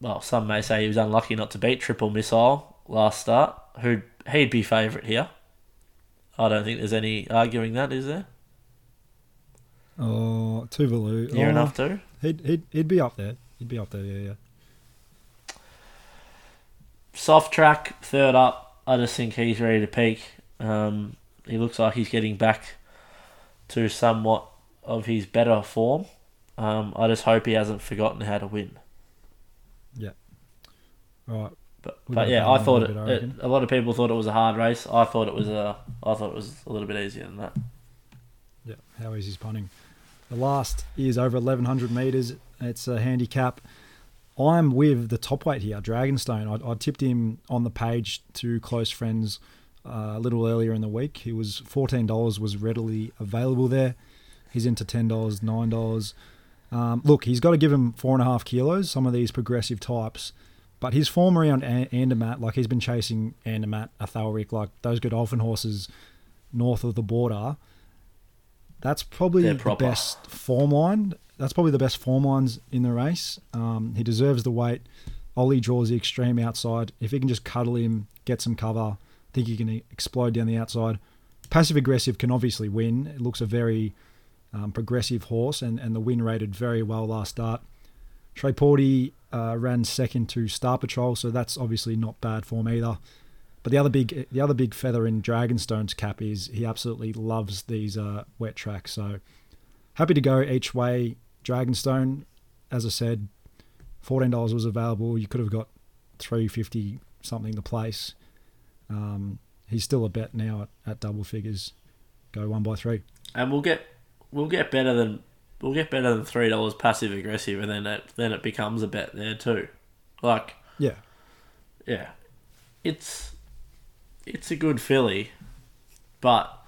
Well, some may say he was unlucky not to beat Triple Missile last start. Who he'd be favourite here. I don't think there's any arguing that, is there? Oh, Tuvalu. Near oh, enough to. He'd, he'd he'd be up there. He'd be up there. Yeah, yeah. Soft track, third up. I just think he's ready to peak. Um, he looks like he's getting back to somewhat of his better form. Um, I just hope he hasn't forgotten how to win. Yeah. Right. But, but yeah, I thought it, bit, it. A lot of people thought it was a hard race. I thought it was a. I thought it was a little bit easier than that. Yeah, how easy is punting? The last is over 1100 meters. It's a handicap. I'm with the top weight here, Dragonstone. I, I tipped him on the page to close friends uh, a little earlier in the week. He was $14 was readily available there. He's into $10, $9. Um, look, he's got to give him four and a half kilos, some of these progressive types. But his form around A- Andermatt, like he's been chasing Andermatt, Athalric, like those Godolphin horses north of the border, that's probably the best form line. That's probably the best form lines in the race. Um, he deserves the weight. Ollie draws the extreme outside. If he can just cuddle him, get some cover, I think he can explode down the outside. Passive aggressive can obviously win. It looks a very um, progressive horse, and, and the win rated very well last start. Trey Porty uh, ran second to Star Patrol, so that's obviously not bad form either. But the other big the other big feather in Dragonstone's cap is he absolutely loves these uh, wet tracks. So happy to go each way. Dragonstone, as I said, fourteen dollars was available. You could have got three fifty something the place. Um, he's still a bet now at, at double figures. Go one by three. and we'll get we'll get better than we'll get better than three dollars passive aggressive, and then it then it becomes a bet there too. Like Yeah, yeah, it's it's a good filly, but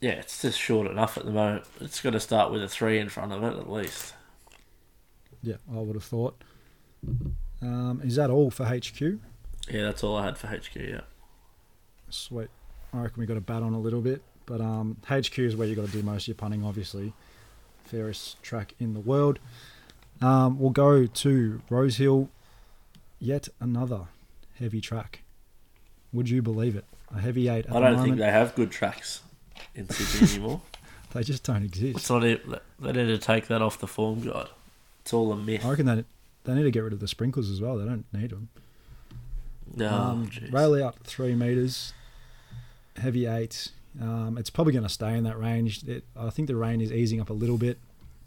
yeah, it's just short enough at the moment. It's got to start with a three in front of it at least. yeah, I would have thought. Um, is that all for HQ? Yeah, that's all I had for HQ. Yeah, Sweet. I reckon we got to bat on a little bit, but um, HQ is where you got to do most of your punting, obviously. Fairest track in the world. Um, we'll go to Rosehill. Yet another heavy track. Would you believe it? A heavy eight. At I don't moment. think they have good tracks in Sydney anymore. they just don't exist. It's not they need to take that off the form guide. It's all a myth. I reckon they they need to get rid of the sprinkles as well. They don't need them. No, um, rail out three meters, heavy eight. Um, it's probably going to stay in that range. It, I think the rain is easing up a little bit.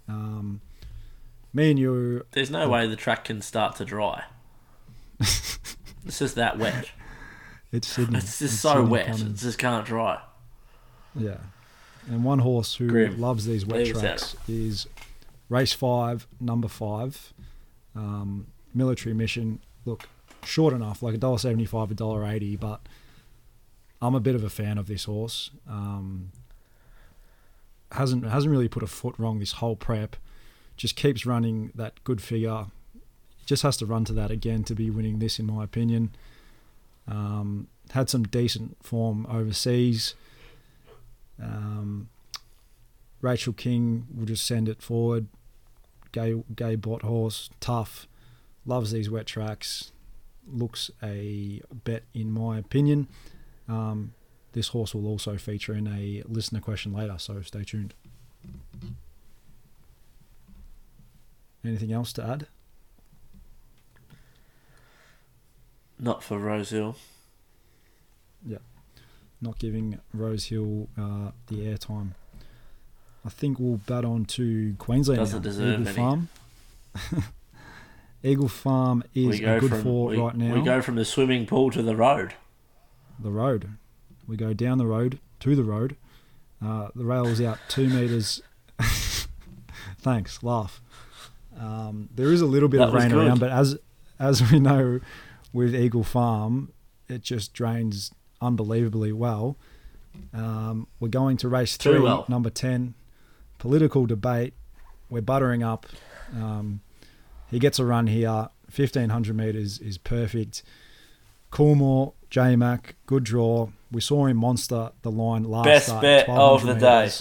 Um, me and you, There's no way the track can start to dry. it's just that wet. it's Sydney. It's just It's so Sydney wet. plumbing. It just can't dry. Yeah. And one horse who Grim. loves these wet Leave tracks is race five, number five, um, military mission. Look, short enough, like a dollar seventy-five, a dollar eighty, but I'm a bit of a fan of this horse. Um, hasn't hasn't really put a foot wrong this whole prep. Just keeps running that good figure. Just has to run to that again to be winning this, in my opinion. Um, had some decent form overseas. Um, Rachel King will just send it forward. Gay, gay bot horse, tough, loves these wet tracks. Looks a bet in my opinion. Um, this horse will also feature in a listener question later, so stay tuned. Anything else to add? Not for Rosehill. Not giving Rosehill uh, the airtime. I think we'll bat on to Queensland. Doesn't now. deserve Eagle any. Farm. Eagle Farm is a good from for we, right now. we go from the swimming pool to the road. the road. We go down the road to the road. Uh, the rail is out two meters. Thanks, laugh. Um, there is a little bit That of rain good. around, but as as we know, with Eagle Farm, it just drains unbelievably well. Um, we're going to race three, well. number ten. Political debate. We're buttering up. Um, he gets a run here. Fifteen hundred meters is perfect. Coolmore, J Mac, good draw. We saw him monster the line last Best start, bet of 1200 the day.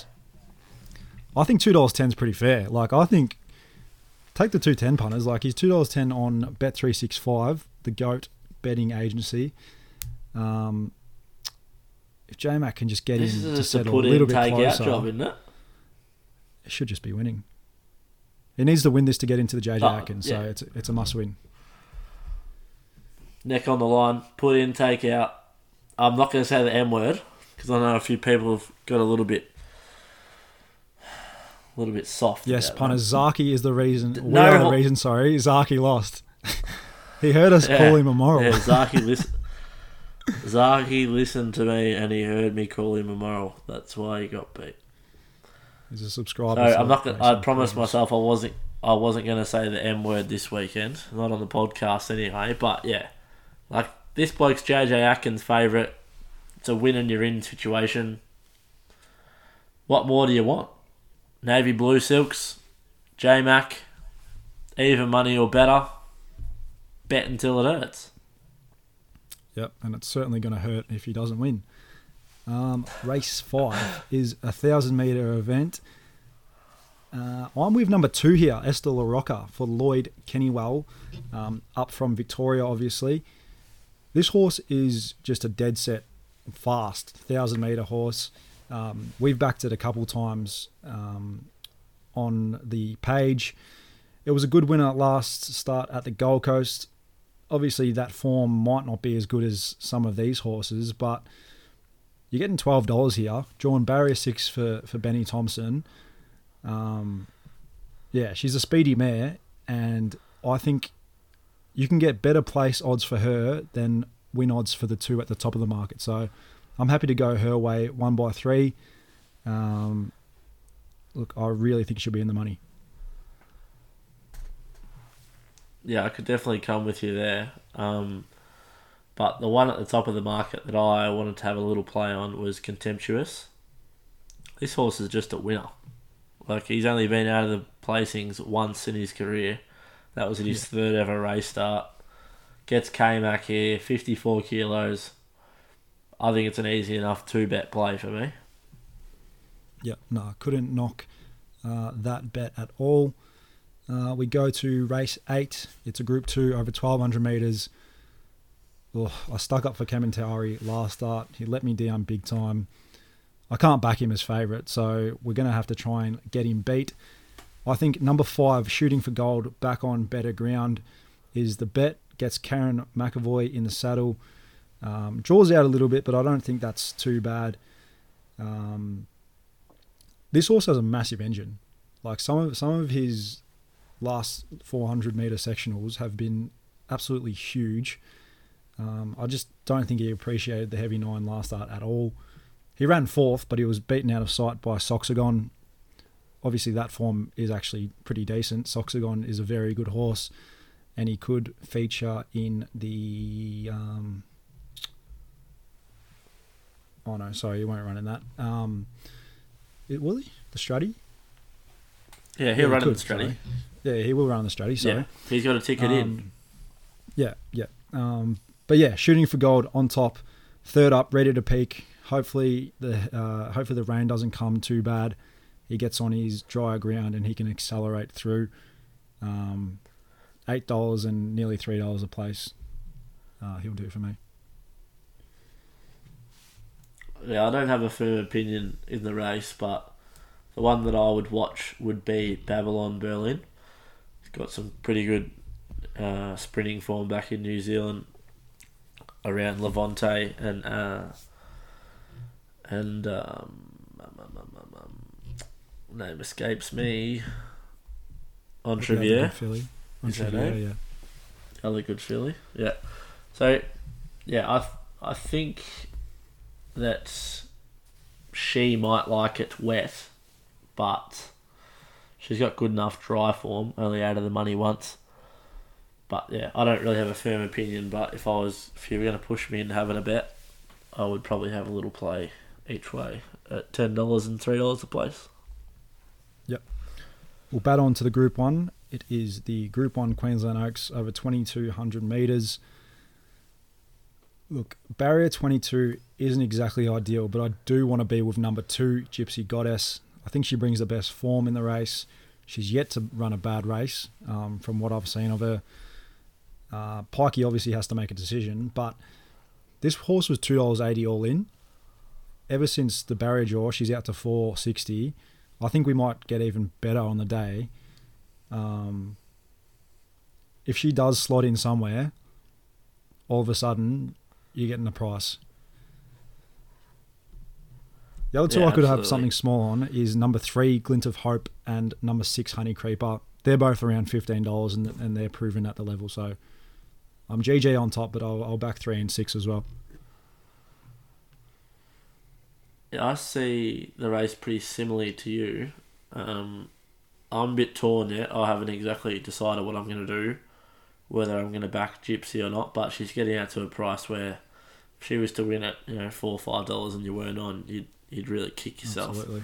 I think two dollars ten is pretty fair. Like I think take the two ten punters. Like he's two dollars ten on Bet three six five, the goat betting agency. Um, if J Mac can just get This in to settle a in, little bit closer, job, isn't it? it should just be winning. He needs to win this to get into the JJ Oh, ah, Atkins, so it's it's a must win. Neck on the line, put in, take out. I'm not going to say the M word because I know a few people have got a little bit, a little bit soft. Yes, about punter. Zaaki is the reason. We no are the reason. Sorry, Zaaki lost. he heard us Yeah. call him immoral. Yeah, Zaaki listen. Zaaki listened to me and he heard me call him immoral. That's why he got beat. He's a So subscriber. I'm not. Gonna, I promised myself I wasn't. I wasn't going to say the M word this weekend. Not on the podcast anyway. But yeah, like this bloke's JJ Atkins' favourite. It's a win and you're in situation. What more do you want? Navy blue silks, J Mac, even money or better. Bet until it hurts. Yep, and it's certainly going to hurt if he doesn't win. Um, race five is a thousand meter event. Uh, I'm with number two here, Esther La Rocca for Lloyd Kennewell, um, up from Victoria, obviously. This horse is just a dead set, fast, thousand meter horse. Um, we've backed it a couple times um, on the page. It was a good winner last start at the Gold Coast. Obviously, that form might not be as good as some of these horses, but you're getting twelve dollars here. Drawn barrier six for for Benny Thompson. Um, yeah, she's a speedy mare, and I think you can get better place odds for her than win odds for the two at the top of the market. So I'm happy to go her way, one by three. Um, look, I really think she'll be in the money. Yeah, I could definitely come with you there. Um, but the one at the top of the market that I wanted to have a little play on was Contemptuous. This horse is just a winner. Like he's only been out of the placings once in his career. That was in his third ever race start. Gets K-Mac here, 54 kilos. I think it's an easy enough two bet play for me. Yeah, no, I couldn't knock uh, that bet at all. Uh, we go to race eight. It's a group two over 1200 meters. Oh, I stuck up for Kementari last start. He let me down big time. I can't back him as favourite, so we're going to have to try and get him beat. I think number five, shooting for gold, back on better ground, is the bet. Gets Kerrin McEvoy in the saddle. Um, draws out a little bit, but I don't think that's too bad. Um, this horse has a massive engine. Like some of some of his last 400 meter sectionals have been absolutely huge. Um, I just don't think he appreciated the heavy nine last start at all. He ran fourth, but he was beaten out of sight by Soxagon. Obviously, that form is actually pretty decent. Soxagon is a very good horse, and he could feature in the. Um, oh no, sorry, he won't run in that. Um, it, will he? The Strutty? Yeah, he'll he run in could, the Stratty. sorry. Yeah, he will run the Strutty. Sorry. Yeah, he's got a ticket in. Um, Yeah, yeah. Um, but yeah, shooting for gold on top, third up, ready to peak. Hopefully the uh, hopefully the rain doesn't come too bad. He gets on his drier ground and he can accelerate through. Um, Eight dollars and nearly three dollars a place. Uh, he'll do it for me. Yeah, I don't have a firm opinion in the race, but the one that I would watch would be Babylon Berlin. Got some pretty good uh, sprinting form back in New Zealand around Levante and uh, and um, um, um, um, um, um, name escapes me. Filly. Is that Entriviere, it? yeah. Other good filly. Yeah. So, yeah, I I think that she might like it wet, but she's got good enough dry form. Only out of the money once. But yeah, I don't really have a firm opinion. But if I was, if you were going to push me into having a bet, I would probably have a little play each way at ten dollars and three dollars a place. Yep. We'll bat on to the Group 1. It is the Group 1 Queensland Oaks over 2200 metres. Look, barrier 22 isn't exactly ideal, but I do want to be with number two, Gypsy Goddess. I think she brings the best form in the race. She's yet to run a bad race um, from what I've seen of her. Uh, Pikey obviously has to make a decision, but this horse was $2.80 all in. Ever since the barrier draw, she's out to 460 I think we might get even better on the day. Um, if she does slot in somewhere, all of a sudden you're getting the price. The other two Yeah, I could have something small on is number three, Glint of Hope, and number six, Honey Creeper. They're both around fifteen dollars, and and they're proven at the level. So I'm GG on top, but I'll, I'll back three and six as well. Yeah, I see the race pretty similarly to you. Um, I'm a bit torn yet. I haven't exactly decided what I'm going to do, whether I'm going to back Gypsy or not. But she's getting out to a price where, if she was to win at you know four or five dollars and you weren't on, you'd you'd really kick yourself. Absolutely.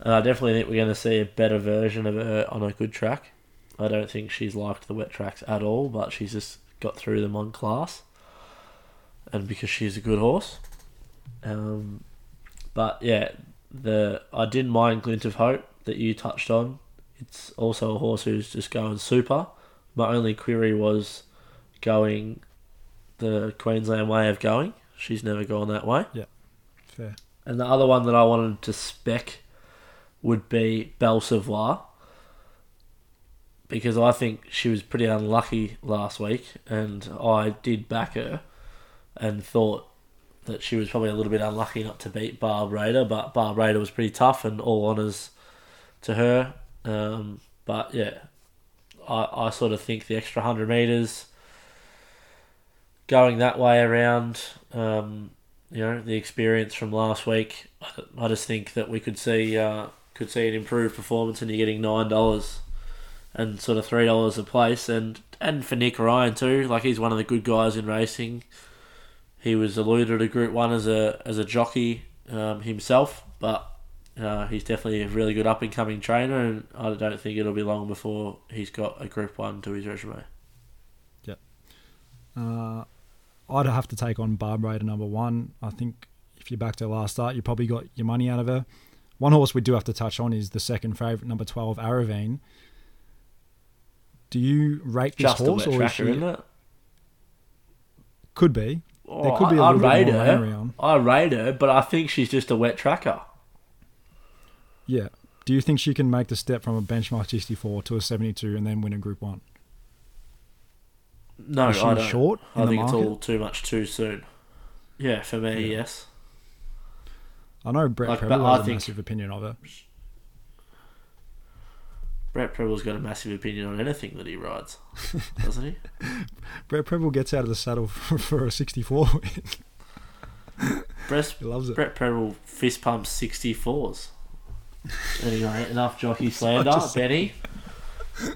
And I definitely think we're going to see a better version of her on a good track. I don't think she's liked the wet tracks at all, but she's just got through them on class, and because she's a good horse. Um, but yeah, the I didn't mind Glint of Hope that you touched on. It's also a horse who's just going super. My only query was going the Queensland way of going. She's never gone that way. Yeah, fair. And the other one that I wanted to spec would be Belle Savoie. Because I think she was pretty unlucky last week, and I did back her and thought that she was probably a little bit unlucky not to beat Barb Raider, but Barb Raider was pretty tough, and all honours to her. Um, but yeah, I, I sort of think the extra 100 metres going that way around, um, you know, the experience from last week, I, just think that we could see uh, could see an improved performance, and you're getting nine dollars and sort of three dollars a place, and and for Nick Ryan too, like he's one of the good guys in racing. He was alluded to Group One as a as a jockey um, himself, but uh, he's definitely a really good up and coming trainer, and I don't think it'll be long before he's got a Group One to his resume. Uh, I'd have to take on Barb Raider number one. I think if you backed her last start, you probably got your money out of her. One horse we do have to touch on is the second favourite, number 12, Aravine. Do you rate this Just horse, or is tracker, she isn't it? could be? Oh, There could be a I, I little bit rate more her. on. I rate her, but I think she's just a wet tracker. Yeah. Do you think she can make the step from a benchmark 64 to a 72 and then win a Group One? No, I don't. short I think it's all too much too soon. Yeah, for me, yes. I know Brett Like, Prebble I has a think- massive opinion of her. Brett Prebble's got a massive opinion on anything that he rides, doesn't he? Brett Prebble gets out of the saddle for, for a 64 win. Brett, He loves it. Brett Prebble fist pumps 64s. Anyway, enough jockey slander, Benny.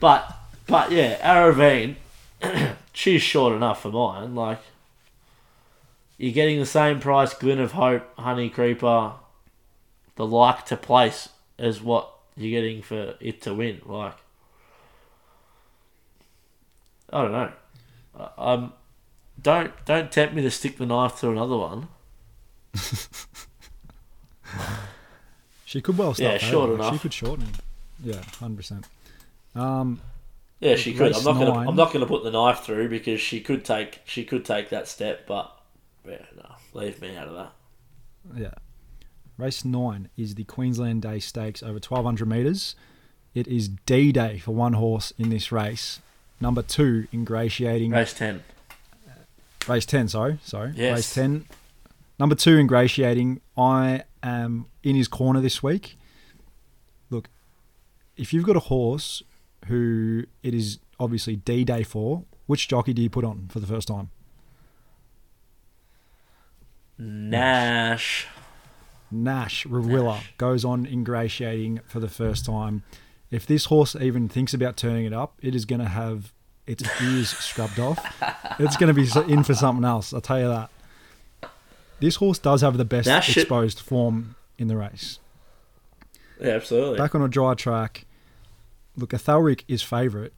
But, but yeah, Aravine, she's short enough for mine. Like, you're getting the same price Glint of Hope, Honey Creeper, the like to place as what you're getting for it to win. Like, I don't know. Um, don't don't tempt me to stick the knife through another one. She could well start. Yeah, short favourite. She could shorten. Yeah, hundred percent. Um, Yeah, she could. I'm not gonna. I'm not gonna put the knife through because she could take. She could take that step, but yeah, no, leave me out of that. yeah. Race nine is the Queensland Day Stakes over twelve hundred meters. It is D Day for one horse in this race. Number two, ingratiating. Race ten. Race 10, sorry. Sorry. Yes. Race 10. Number two, ingratiating. I am in his corner this week. Look, if you've got a horse who it is obviously D Day for, which jockey do you put on for the first time? Nash. Nash Rawiller goes on ingratiating for the first time. If this horse even thinks about turning it up, it is going to have its ears scrubbed off. It's going to be in for something else. I'll tell you that. This horse does have the best Nash should- exposed form in the race. Yeah, absolutely. Back on a dry track. Look, Athalric is favourite.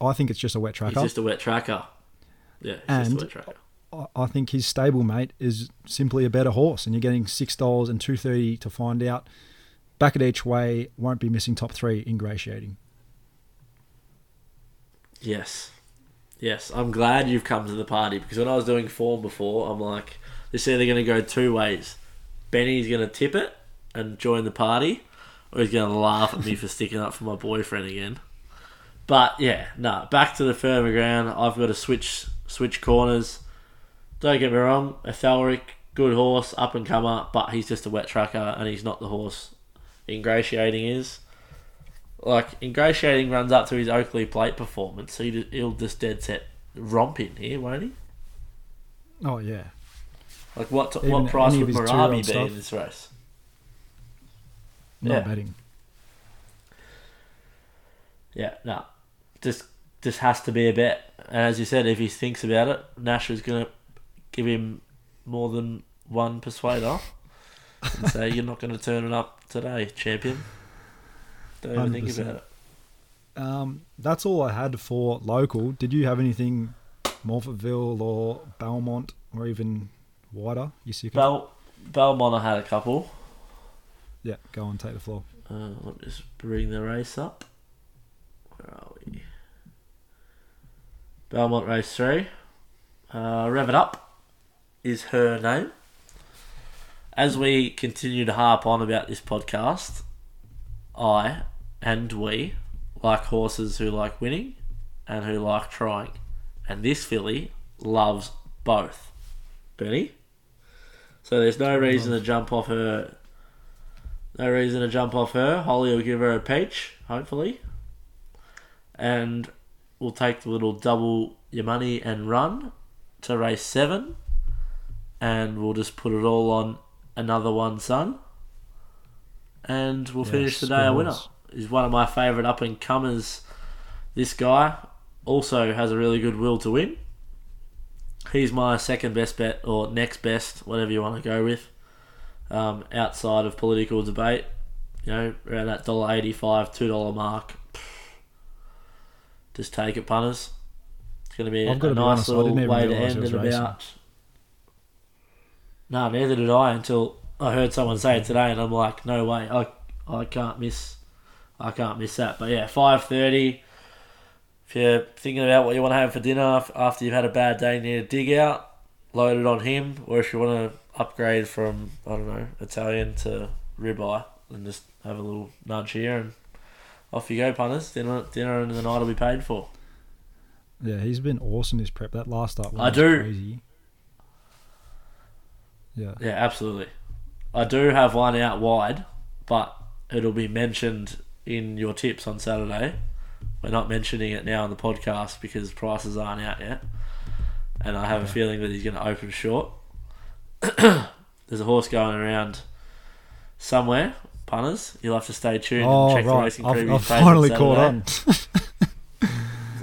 I think it's just a wet He's tracker. just a wet tracker. Yeah, he's And- just a wet tracker. I- I think his stablemate is simply a better horse, and you're getting six dollars and two thirty to find out. Back at each way, won't be missing top three ingratiating. Yes. Yes, I'm glad you've come to the party because when I was doing form before, I'm like, this is either going to go two ways. Benny's going to tip it and join the party, or he's going to laugh at me for sticking up for my boyfriend again. But yeah, no, back to the firmer ground. I've got to switch switch corners. Don't get me wrong, Athalric, good horse, up and comer, but he's just a wet tracker and he's not the horse ingratiating is like ingratiating runs up to his Oakleigh Plate performance, he, he'll just dead set romp in here, won't he? Oh yeah, Like what Even what price would Marabi be stuff? in this race? Not Yeah. betting. Yeah, no, just just has to be a bet. And as you said, if he thinks about it, Nash is gonna give him more than one persuader and say you're not going to turn it up today, champion. Don't even think 100%. about it. Um, that's all I had for local. Did you have anything Morphettville or Belmont or even wider? You see, Bel- Belmont, I had a couple. Yeah, go on, take the floor. Uh, let me just bring the race up. Where are we? Belmont race three. Uh, Rev it up is her name. As we continue to harp on about this podcast, I and we like horses who like winning and who like trying. And this filly loves both. Benny? So there's no reason to jump off her. No reason to jump off her. Holly will give her a peach, hopefully. And we'll take the little double your money and run to race seven. And we'll just put it all on another one, son. And we'll finish the day a winner. He's one of my favourite up and comers. This guy also has a really good will to win. He's my second best bet, or next best, whatever you want to go with, um, outside of political debate. You know, around that dollar eighty-five, two dollar mark. Just take it, punters. It's going to be a, I've got a nice honest, little way to end it racing. about. No, neither did I until I heard someone say it today, and I'm like, no way, I I can't miss, I can't miss that. But yeah, five thirty. If you're thinking about what you want to have for dinner after you've had a bad day, you need to dig out, load it on him. Or if you want to upgrade from I don't know Italian to ribeye, and just have a little nudge here, and off you go, punters. Dinner, dinner, and the night will be paid for. Yeah, he's been awesome this prep. That last up, I do. Crazy. Yeah, Yeah, absolutely. I do have one out wide, but it'll be mentioned in your tips on Saturday. We're not mentioning it now on the podcast because prices aren't out yet. And I have a feeling that he's going to open short. There's a horse going around somewhere, punters. You'll have to stay tuned Oh and check the right, racing I've, preview I've finally caught on.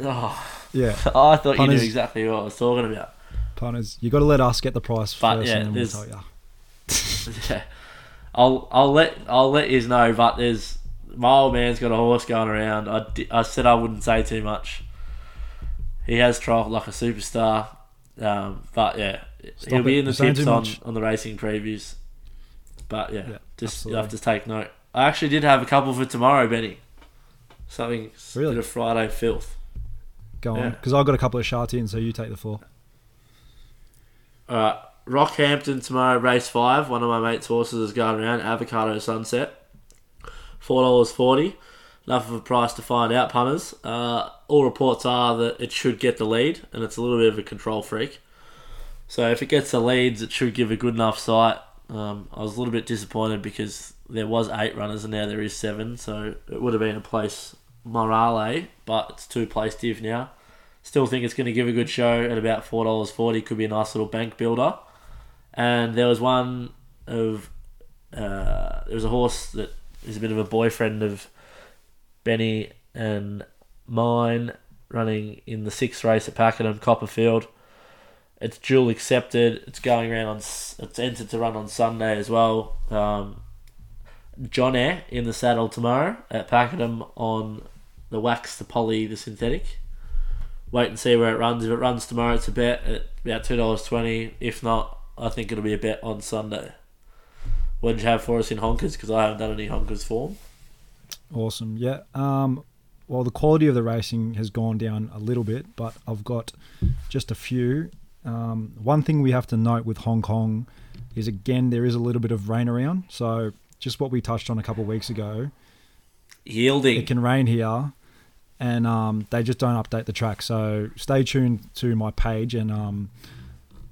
Oh, yeah, I thought you knew exactly what I was talking about. punters, you got to let us get the price But, first, yeah, and we'll tell you. Yeah, I'll I'll let I'll let you know. But there's my old man's got a horse going around. I, I said I wouldn't say too much. He has trialled like a superstar, um, but yeah, he'll be in the You're tips on, on the racing previews. But yeah, Yeah, just you have to take note. I actually did have a couple for tomorrow, Benny. Something Really? bit of Friday filth. Go on, Yeah. because I've got a couple of shots in, so you take the floor. Alright, Rockhampton tomorrow, race five. One of my mates' horses is going around. Avocado Sunset, four dollars forty. Enough of a price to find out, punters. Uh, all reports are that it should get the lead, and it's a little bit of a control freak. So if it gets the leads, it should give a good enough sight. Um, I was a little bit disappointed because there was eight runners and now there is seven, so it would have been a place morale, but it's two place div now. Still think it's going to give a good show at about four dollars forty. Could be a nice little bank builder. And there was one of uh, there was a horse that is a bit of a boyfriend of Benny and mine, running in the sixth race at Pakenham Copperfield. It's dual accepted. It's going around on. It's entered to run on Sunday as well. Um, John Air in the saddle tomorrow at Pakenham on the wax, the poly, the synthetic. Wait and see where it runs. If it runs tomorrow, it's a bet at about two dollars twenty. If not, I think it'll be a bet on Sunday. What did you have for us in honkers? Because I haven't done any honkers form. Awesome. Yeah. Um, well, the quality of the racing has gone down a little bit, but I've got just a few. Um, one thing we have to note with Hong Kong is again there is a little bit of rain around. So just what we touched on a couple of weeks ago, Yielding. it can rain here, and um, they just don't update the track. So stay tuned to my page, and um,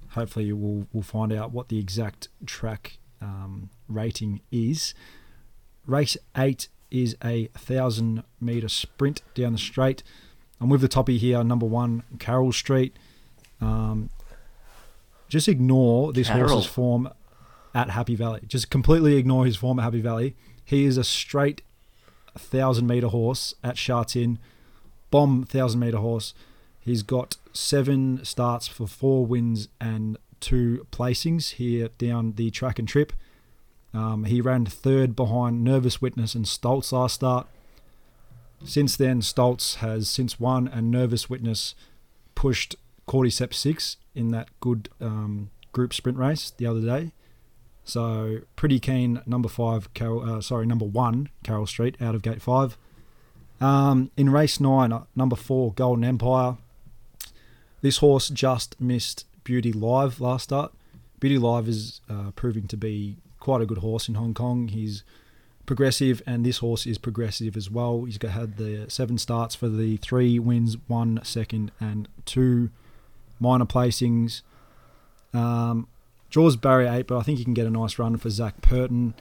hopefully we'll we'll find out what the exact track um, rating is. Race eight is a thousand meter sprint down the straight. I'm with the toppy here, number one, Carroll Street. Um, just ignore this Carroll. horse's form at Happy Valley. Just completely ignore his form at Happy Valley. He is a straight thousand meter horse at Sha Tin, bomb thousand meter horse. He's got seven starts for four wins and two placings here down the track and trip. Um, he ran third behind Nervous Witness and Stoltz last start. Since then, Stoltz has since won, and Nervous Witness pushed Cordyceps six in that good um, group sprint race the other day. So pretty keen. Number five, Carol, uh, sorry, number one, Carroll Street, out of gate five. Um, in race nine, uh, number four, Golden Empire. This horse just missed Beauty Live last start. Beauty Live is uh, proving to be quite a good horse in Hong Kong. He's progressive, and this horse is progressive as well. He's got, had the seven starts for the three wins, one second, and two minor placings. Um, draws barrier eight, but I think you can get a nice run for Zac Purton.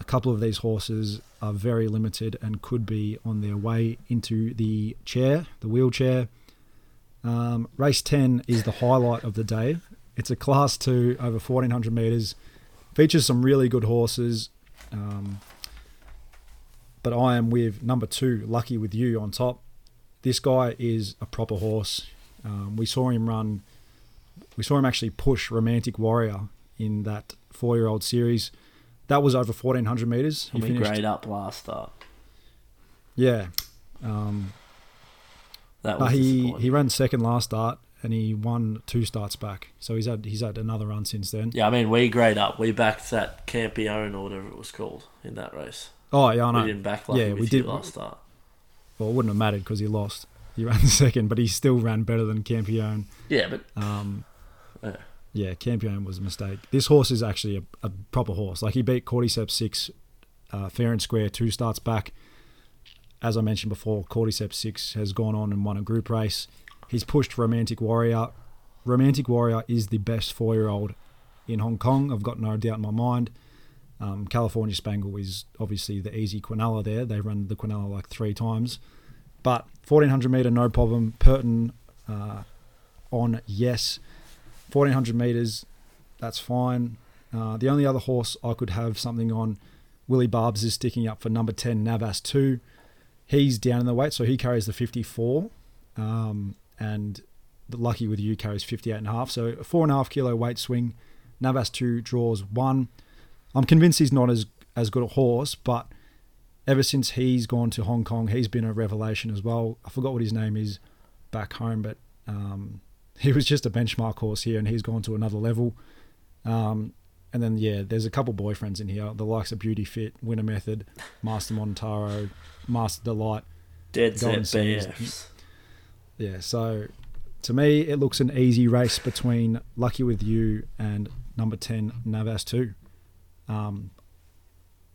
A couple of these horses are very limited and could be on their way into the chair, the wheelchair. Um, race 10 is the highlight of the day. It's a class two over 1400 metres. Features some really good horses. Um, but I am with number two, Lucky with You, on top. This guy is a proper horse. Um, we saw him run, we saw him actually push Romantic Warrior in that four year old series. That was over 1400 metres. And we grade up last start. Yeah. Um, That was he, he ran second last start and he won two starts back. So he's had he's had another run since then. Yeah, I mean, we grade up. We backed that Campione or whatever it was called in that race. Oh yeah, I know. We didn't back Lucky yeah, we did. last start. Well, it wouldn't have mattered because he lost. He ran second, but he still ran better than Campione. Yeah, but Um, Yeah. yeah, Campione was a mistake. This horse is actually a, a proper horse. Like he beat Cordyceps six, uh, fair and square, two starts back. As I mentioned before, Cordyceps six has gone on and won a group race. He's pushed Romantic Warrior. Romantic Warrior is the best four year old in Hong Kong. I've got no doubt in my mind. Um, California Spangle is obviously the easy Quinella there. They run the Quinella like three times. But 1400 metre, no problem. Purton uh, on yes. 1400 metres, that's fine. Uh, the only other horse I could have something on, Willie Barbs is sticking up for number 10, Navas 2. He's down in the weight, so he carries the 54. Um, and the Lucky with You carries 58.5. So a 4.5 kilo weight swing. Navas 2 draws 1. I'm convinced he's not as, as good a horse, but ever since he's gone to Hong Kong, he's been a revelation as well. I forgot what his name is back home, but um, he was just a benchmark horse here, and he's gone to another level. Um, and then yeah, there's a couple boyfriends in here, the likes of Beauty Fit, Winner Method, Master Montaro, Master Delight. dead Golden set. BFs. Yeah, so to me, it looks an easy race between Lucky with You and number 10, Navas 2. Um,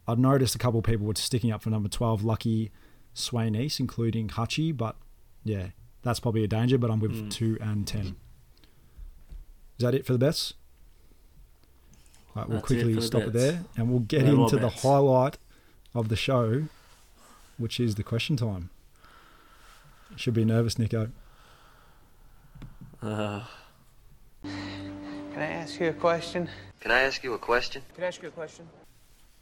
I've noticed a couple of people were sticking up for number 12, Lucky Sweynesse, including Hutchie, but yeah, that's probably a danger, but I'm with Mm. 2 and 10. Is that it for the bets? Right, we'll That's it quickly for the stop it there and we'll get No into the highlight of the show, which is the question time. Should be nervous, Nico. Uh, Can I ask you a question? Can I ask you a question? Can I ask you a question?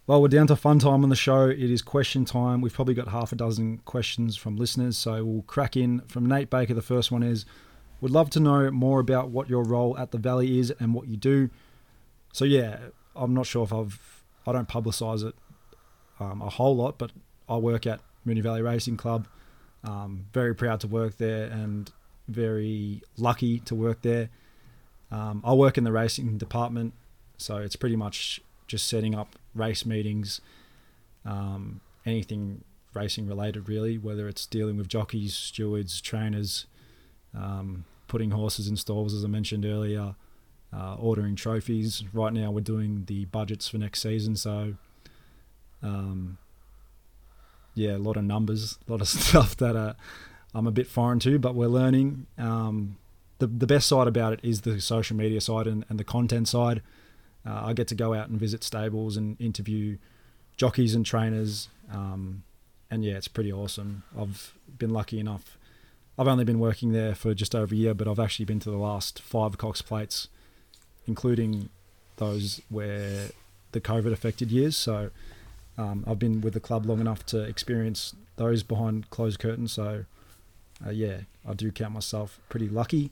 Well, we're down to fun time on the show. It is question time. We've probably got half a dozen questions from listeners, so we'll crack in. From Nate Baker, the first one is Would love to know more about what your role at the Valley is and what you do. So, yeah, I'm not sure if I've, I don't publicise it um, a whole lot, but I work at Moonee Valley Racing Club. Um, very proud to work there and very lucky to work there. Um, I work in the racing department, so it's pretty much just setting up race meetings, um, anything racing related, really, whether it's dealing with jockeys, stewards, trainers, um, putting horses in stalls, as I mentioned earlier, uh, ordering trophies. Right now, we're doing the budgets for next season, so um, yeah, a lot of numbers, a lot of stuff that uh, I'm a bit foreign to, but we're learning. Um, the the best side about it is the social media side and, and the content side. Uh, I get to go out and visit stables and interview jockeys and trainers, um, and yeah, it's pretty awesome. I've been lucky enough. I've only been working there for just over a year, but I've actually been to the last five Cox Plates, including those where the COVID affected years. So um, I've been with the club long enough to experience those behind closed curtains. So uh, yeah, I do count myself pretty lucky.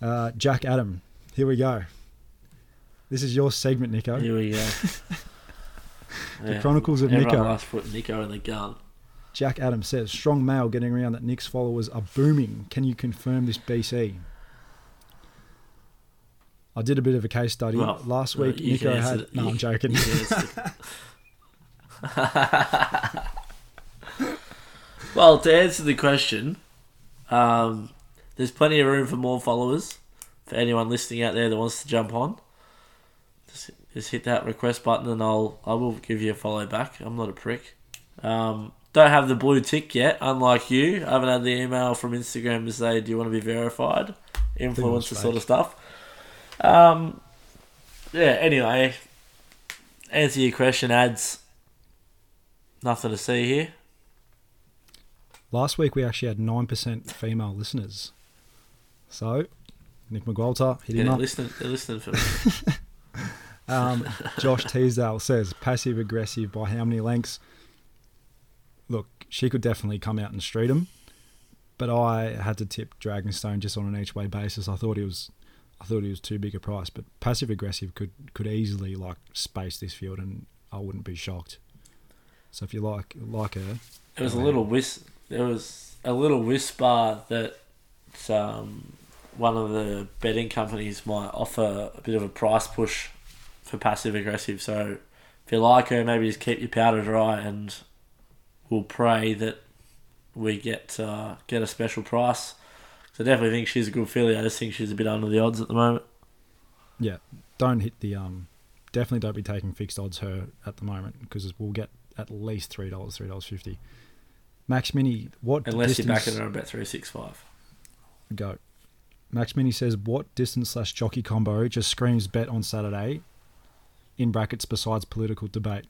Uh, Jack Adam, here we go. This is your segment, Nico. here we go. The Chronicles of Nico. to put Nico in the gun. Jack Adams says, strong mail getting around that Nick's followers are booming. Can you confirm this BC? I did a bit of a case study Well, last week. can Nico had. the- No, you- I'm joking. you can answer- well, to answer the question, um, there's plenty of room for more followers. For anyone listening out there that wants to jump on, just, just hit that request button and I'll I will give you a follow back. I'm not a prick. Um, don't have the blue tick yet, unlike you. I haven't had the email from Instagram to say, "Do you want to be verified?" Influencer sort of stuff. Um, yeah. Anyway, answer your question. Ads. Nothing to see here. Last week we actually had nine percent female listeners. So, Nick McGualter hit Yeah, him up. listening. They're listening for me. Um, Josh Teasdale says passive aggressive by how many lengths? Look, she could definitely come out and street him, but I had to tip Dragonstone just on an each way basis. I thought he was, I thought he was too big a price, but passive aggressive could could easily like space this field, and I wouldn't be shocked. So if you like like her, There was a little whis. There was a little whisper that um, one of the betting companies might offer a bit of a price push for passive aggressive. So if you like her, maybe just keep your powder dry, and we'll pray that we get uh, get a special price. 'Cause I definitely think she's a good filly. I just think she's a bit under the odds at the moment. yeah, don't hit the um, definitely don't be taking fixed odds her at the moment because we'll get at least three dollars, three dollars fifty. Max Mini, what Unless you're distance, backing her about three six five. go. Max Mini says, "What distance slash jockey combo just screams bet on Saturday?" In brackets, besides political debate.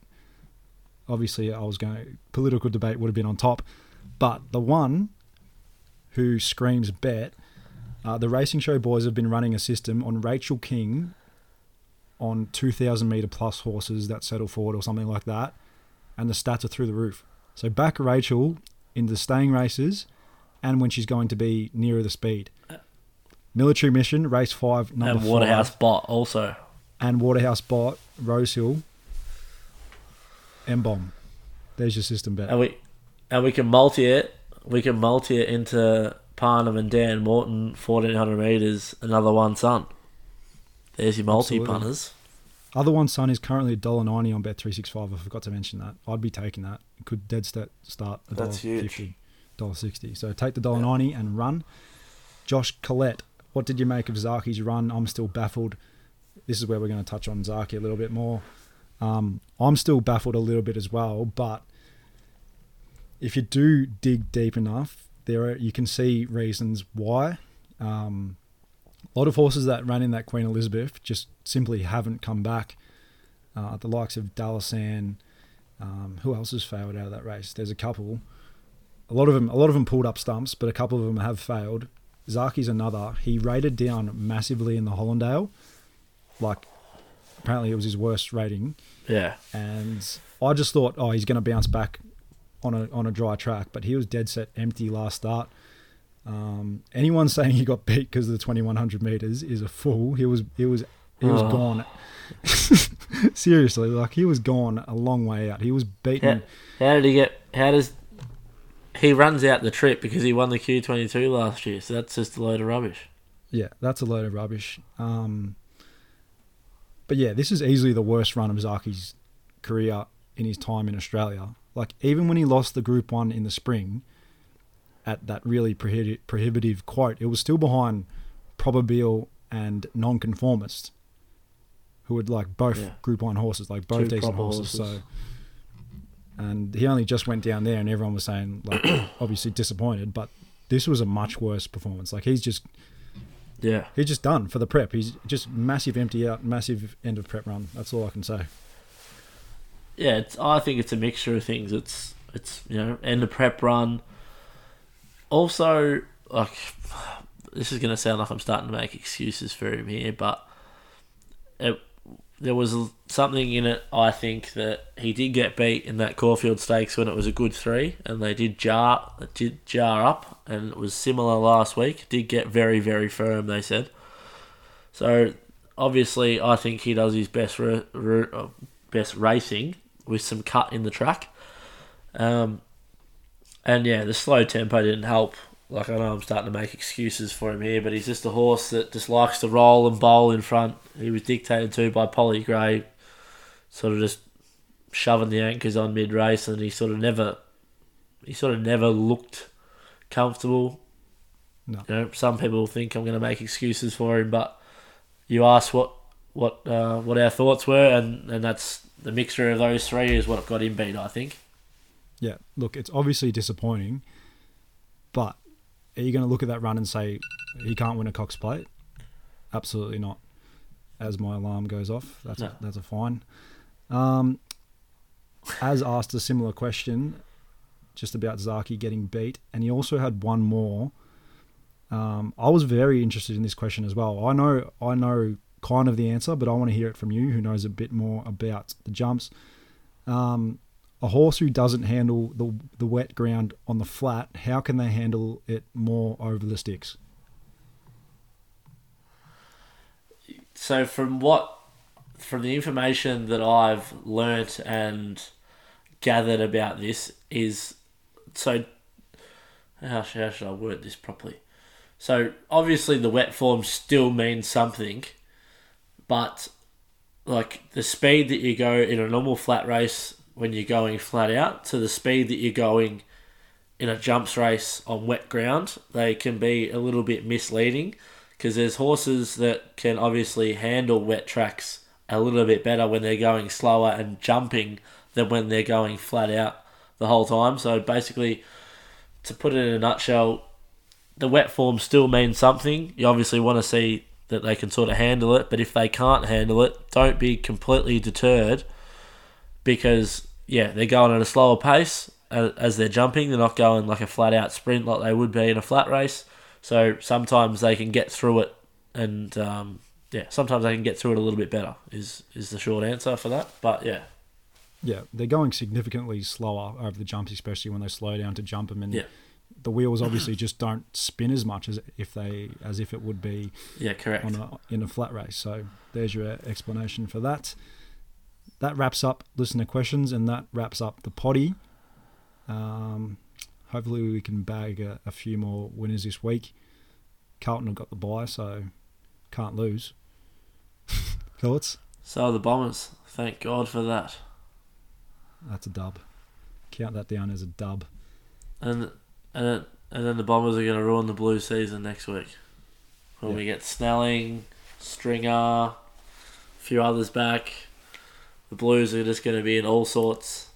Obviously, I was going. Political debate would have been on top, but the one who screams bet, uh, the racing show boys have been running a system on Rachel King, on two thousand meter plus horses that settle forward or something like that, and the stats are through the roof. So back Rachel in the staying races, and when she's going to be nearer the speed. Military Mission, race five, number And Waterhouse five, bot also. And Waterhouse Bot, Rosehill, M Bomb. There's your system bet. And we and we can multi it. We can multi it into Parnham and Dan Morton, fourteen hundred meters, another one son. There's your multi Absolutely. punters. Other one, son, is currently $1.90 on Bet three six five. I forgot to mention that. I'd be taking that. It could dead stat start a dollar fifty, dollar sixty. So take the dollar ninety and run. Josh Collette, what did you make of Zaaki's run? I'm still baffled. This is where we're going to touch on Zaaki a little bit more. Um, I'm still baffled a little bit as well, but if you do dig deep enough, there are, you can see reasons why. Um, a lot of horses that ran in that Queen Elizabeth just simply haven't come back. Uh, the likes of Dalasan, um, who else has failed out of that race? There's a couple. A lot of them, a lot of them pulled up stumps, but a couple of them have failed. Zaaki's another. He rated down massively in the Hollindale. Like, apparently it was his worst rating Yeah. and I just thought, oh, he's going to bounce back on a on a dry track, but he was dead set empty last start. Um, anyone saying he got beat because of the twenty one hundred meters is a fool. He was he was he was Oh. gone. Seriously, like he was gone a long way out. He was beaten. How, how did he get? How does he runs out the trip because he won the Q twenty two last year? So that's just a load of rubbish. Yeah, that's a load of rubbish. Um, but yeah, this is easily the worst run of Zaaki's career in his time in Australia. Like even when he lost the Group One in the spring, at that really prohibi- prohibitive quote, it was still behind Probabeel and Nonconformist, who had like both Yeah. Group One horses, like both Two decent horses. horses. So, and he only just went down there, and everyone was saying like obviously disappointed, but this was a much worse performance. Like he's just Yeah. He's just done for the prep. He's just massive empty out, massive end of prep run. That's all I can say. Yeah, it's, I think it's a mixture of things. It's it's you know end of prep run. Also, like this is going to sound like I'm starting to make excuses for him here, but it, there was something in it. I think that he did get beat in that Caulfield Stakes when it was a good three, and they did jar did jar up, and it was similar last week. Did get very very firm. They said. So obviously, I think he does his best ru- ru- uh, best racing with some cut in the track. Um, and yeah, the slow tempo didn't help like I know I'm starting to make excuses for him here, but he's just a horse that just likes to roll and bowl in front. He was dictated to by Polly Gray, sort of just shoving the anchors on mid race, and he sort of never, he sort of never looked comfortable. No. You know, some people think I'm going to make excuses for him, but you asked what what uh, what our thoughts were, and, and that's the mixture of those three is what got him beat. I think. Yeah, look, it's obviously disappointing, but are you going to look at that run and say he can't win a Cox Plate? Absolutely not. As my alarm goes off, that's No. a, that's a fine. Um, as asked a similar question, just about Zaaki getting beat, and he also had one more. Um, I was very interested in this question as well. I know I know kind of the answer, but I want to hear it from you, who knows a bit more about the jumps. Um, a horse who doesn't handle the the wet ground on the flat, how can they handle it more over the sticks? So from what from the information that I've learnt and gathered about this is so how should, how should I word this properly? So obviously the wet form still means something, but like the speed that you go in a normal flat race when you're going flat out to the speed that you're going in a jumps race on wet ground, they can be a little bit misleading because there's horses that can obviously handle wet tracks a little bit better when they're going slower and jumping than when they're going flat out the whole time. So basically, to put it in a nutshell, the wet form still means something. You obviously want to see that they can sort of handle it, but if they can't handle it, don't be completely deterred because yeah, they're going at a slower pace as, they're jumping. They're not going like a flat out sprint like they would be in a flat race. So sometimes they can get through it, and um, yeah, sometimes they can get through it a little bit better. Is is the short answer for that? But yeah, Yeah, they're going significantly slower over the jumps, especially when they slow down to jump them, and Yeah. the wheels obviously just don't spin as much as if they as if it would be yeah, correct. on a, in a flat race. So there's your explanation for that. That wraps up listener questions, and that wraps up the potty. Um, hopefully, we can bag a, a few more winners this week. Carlton have got the buy, so can't lose. Thoughts? So the Bombers, thank God for that. That's a dub. Count that down as a dub. And and then, and then the Bombers are going to ruin the blue season next week. When we get Snelling, Stringer, a few others back. The Blues are just going to be in all sorts.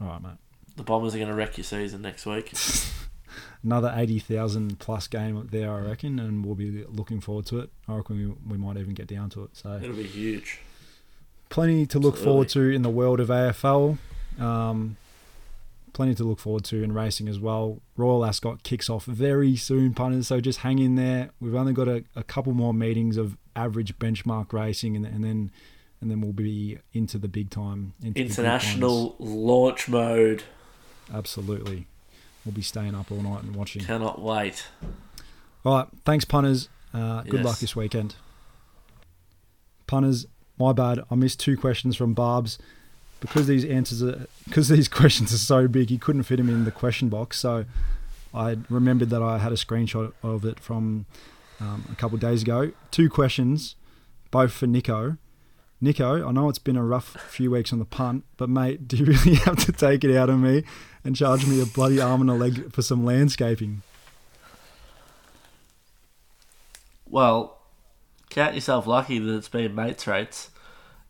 All right, mate. The Bombers are going to wreck your season next week. Another 80,000 plus game there, I reckon, and we'll be looking forward to it. I reckon we, we might even get down to it. So It'll be huge. plenty to look forward to in the world of AFL. Um, plenty to look forward to in racing as well. Royal Ascot kicks off very soon, punters. So just hang in there. We've only got a, a couple more meetings of average benchmark racing, and, and then and then we'll be into the big time. Into the big International launch mode. Absolutely. We'll be staying up all night and watching. Cannot wait. All right, thanks, punters. Uh, good Yes. luck this weekend. Punters, my bad. I missed two questions from Barb's because these answers are because these questions are so big. He couldn't fit them in the question box, so I remembered that I had a screenshot of it from um, a couple days ago. Two questions, both for Nico. Nico, I know it's been a rough few weeks on the punt, but mate, do you really have to take it out on me and charge me a bloody arm and a leg for some landscaping? Well, count yourself lucky that it's been mates rates,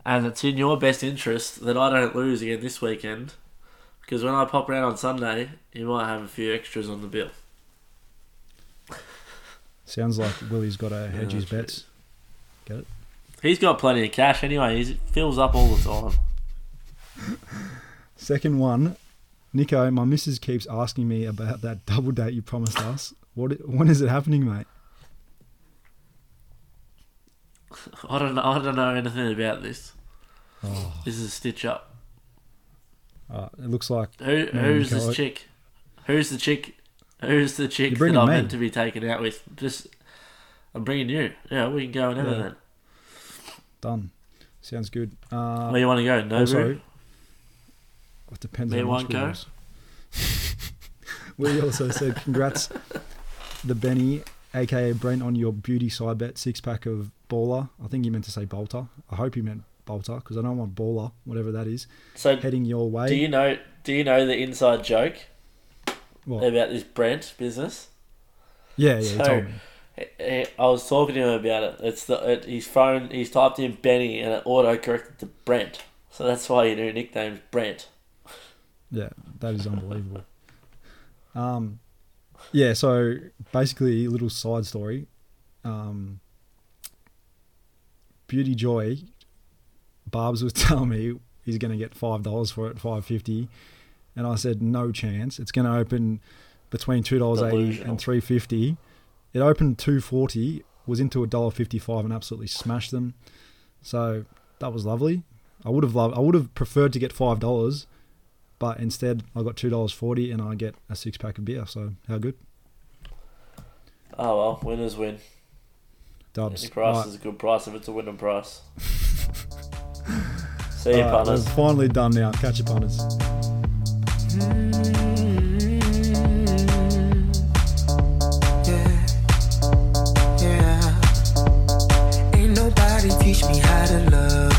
and it's in your best interest that I don't lose again this weekend, because when I pop around on Sunday, you might have a few extras on the bill. Sounds like Willie's got to hedge his bets. Get it? He's got plenty of cash anyway. He fills up all the time. Second one, Nico. My missus keeps asking me about that double date you promised us. What? When is it happening, mate? I don't know. I don't know anything about this. Oh, This is a stitch up. uh, it looks like Who? Who's this chick? Who's the chick? Who's the chick that I'm me. meant to be taken out with? Just, I'm bringing you. Yeah, we can go whenever Yeah. then. done. Sounds good. Uh, Where you want to go? No, also, it depends Where on one go? we also said congrats, the Benny, aka Brent, on your beauty side bet six pack of baller. I think you meant to say bolter. I hope you meant bolter because I don't want baller, whatever that is, So, heading your way. do you know? Do you know the inside joke What? about this Brent business? yeah, yeah, So- I was talking to him about it. It's the it, his phone. He's typed in Benny and it auto corrected to Brent. So that's why your new nickname's Brent. Yeah, that is unbelievable. Um, yeah, so basically, a little side story. Um, Beauty Joy, Barb's was telling me he's going to get five dollars for it, five fifty, and I said no chance. It's going to open between two dollars eighty and three fifty. It opened two forty, was into a dollar fifty five, and absolutely smashed them. So that was lovely. I would have loved. I would have preferred to get five dollars, but instead, I got two dollars forty, and I get a six pack of beer. So how good? Oh well, winners win. Dubs. Any price right. is a good price if it's a winning price. See you, right, punters. We're finally done now. Catch you, punters. Yeah, yeah. Ain't nobody teach me how to love.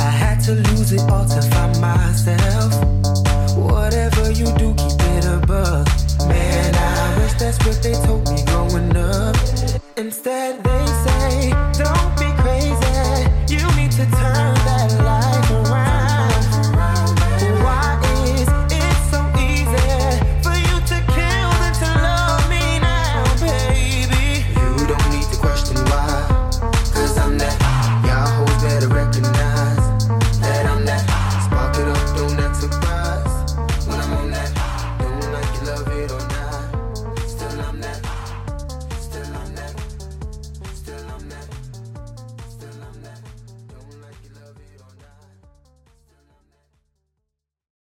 I had to lose it all to find myself. what they told me growing up. Instead, they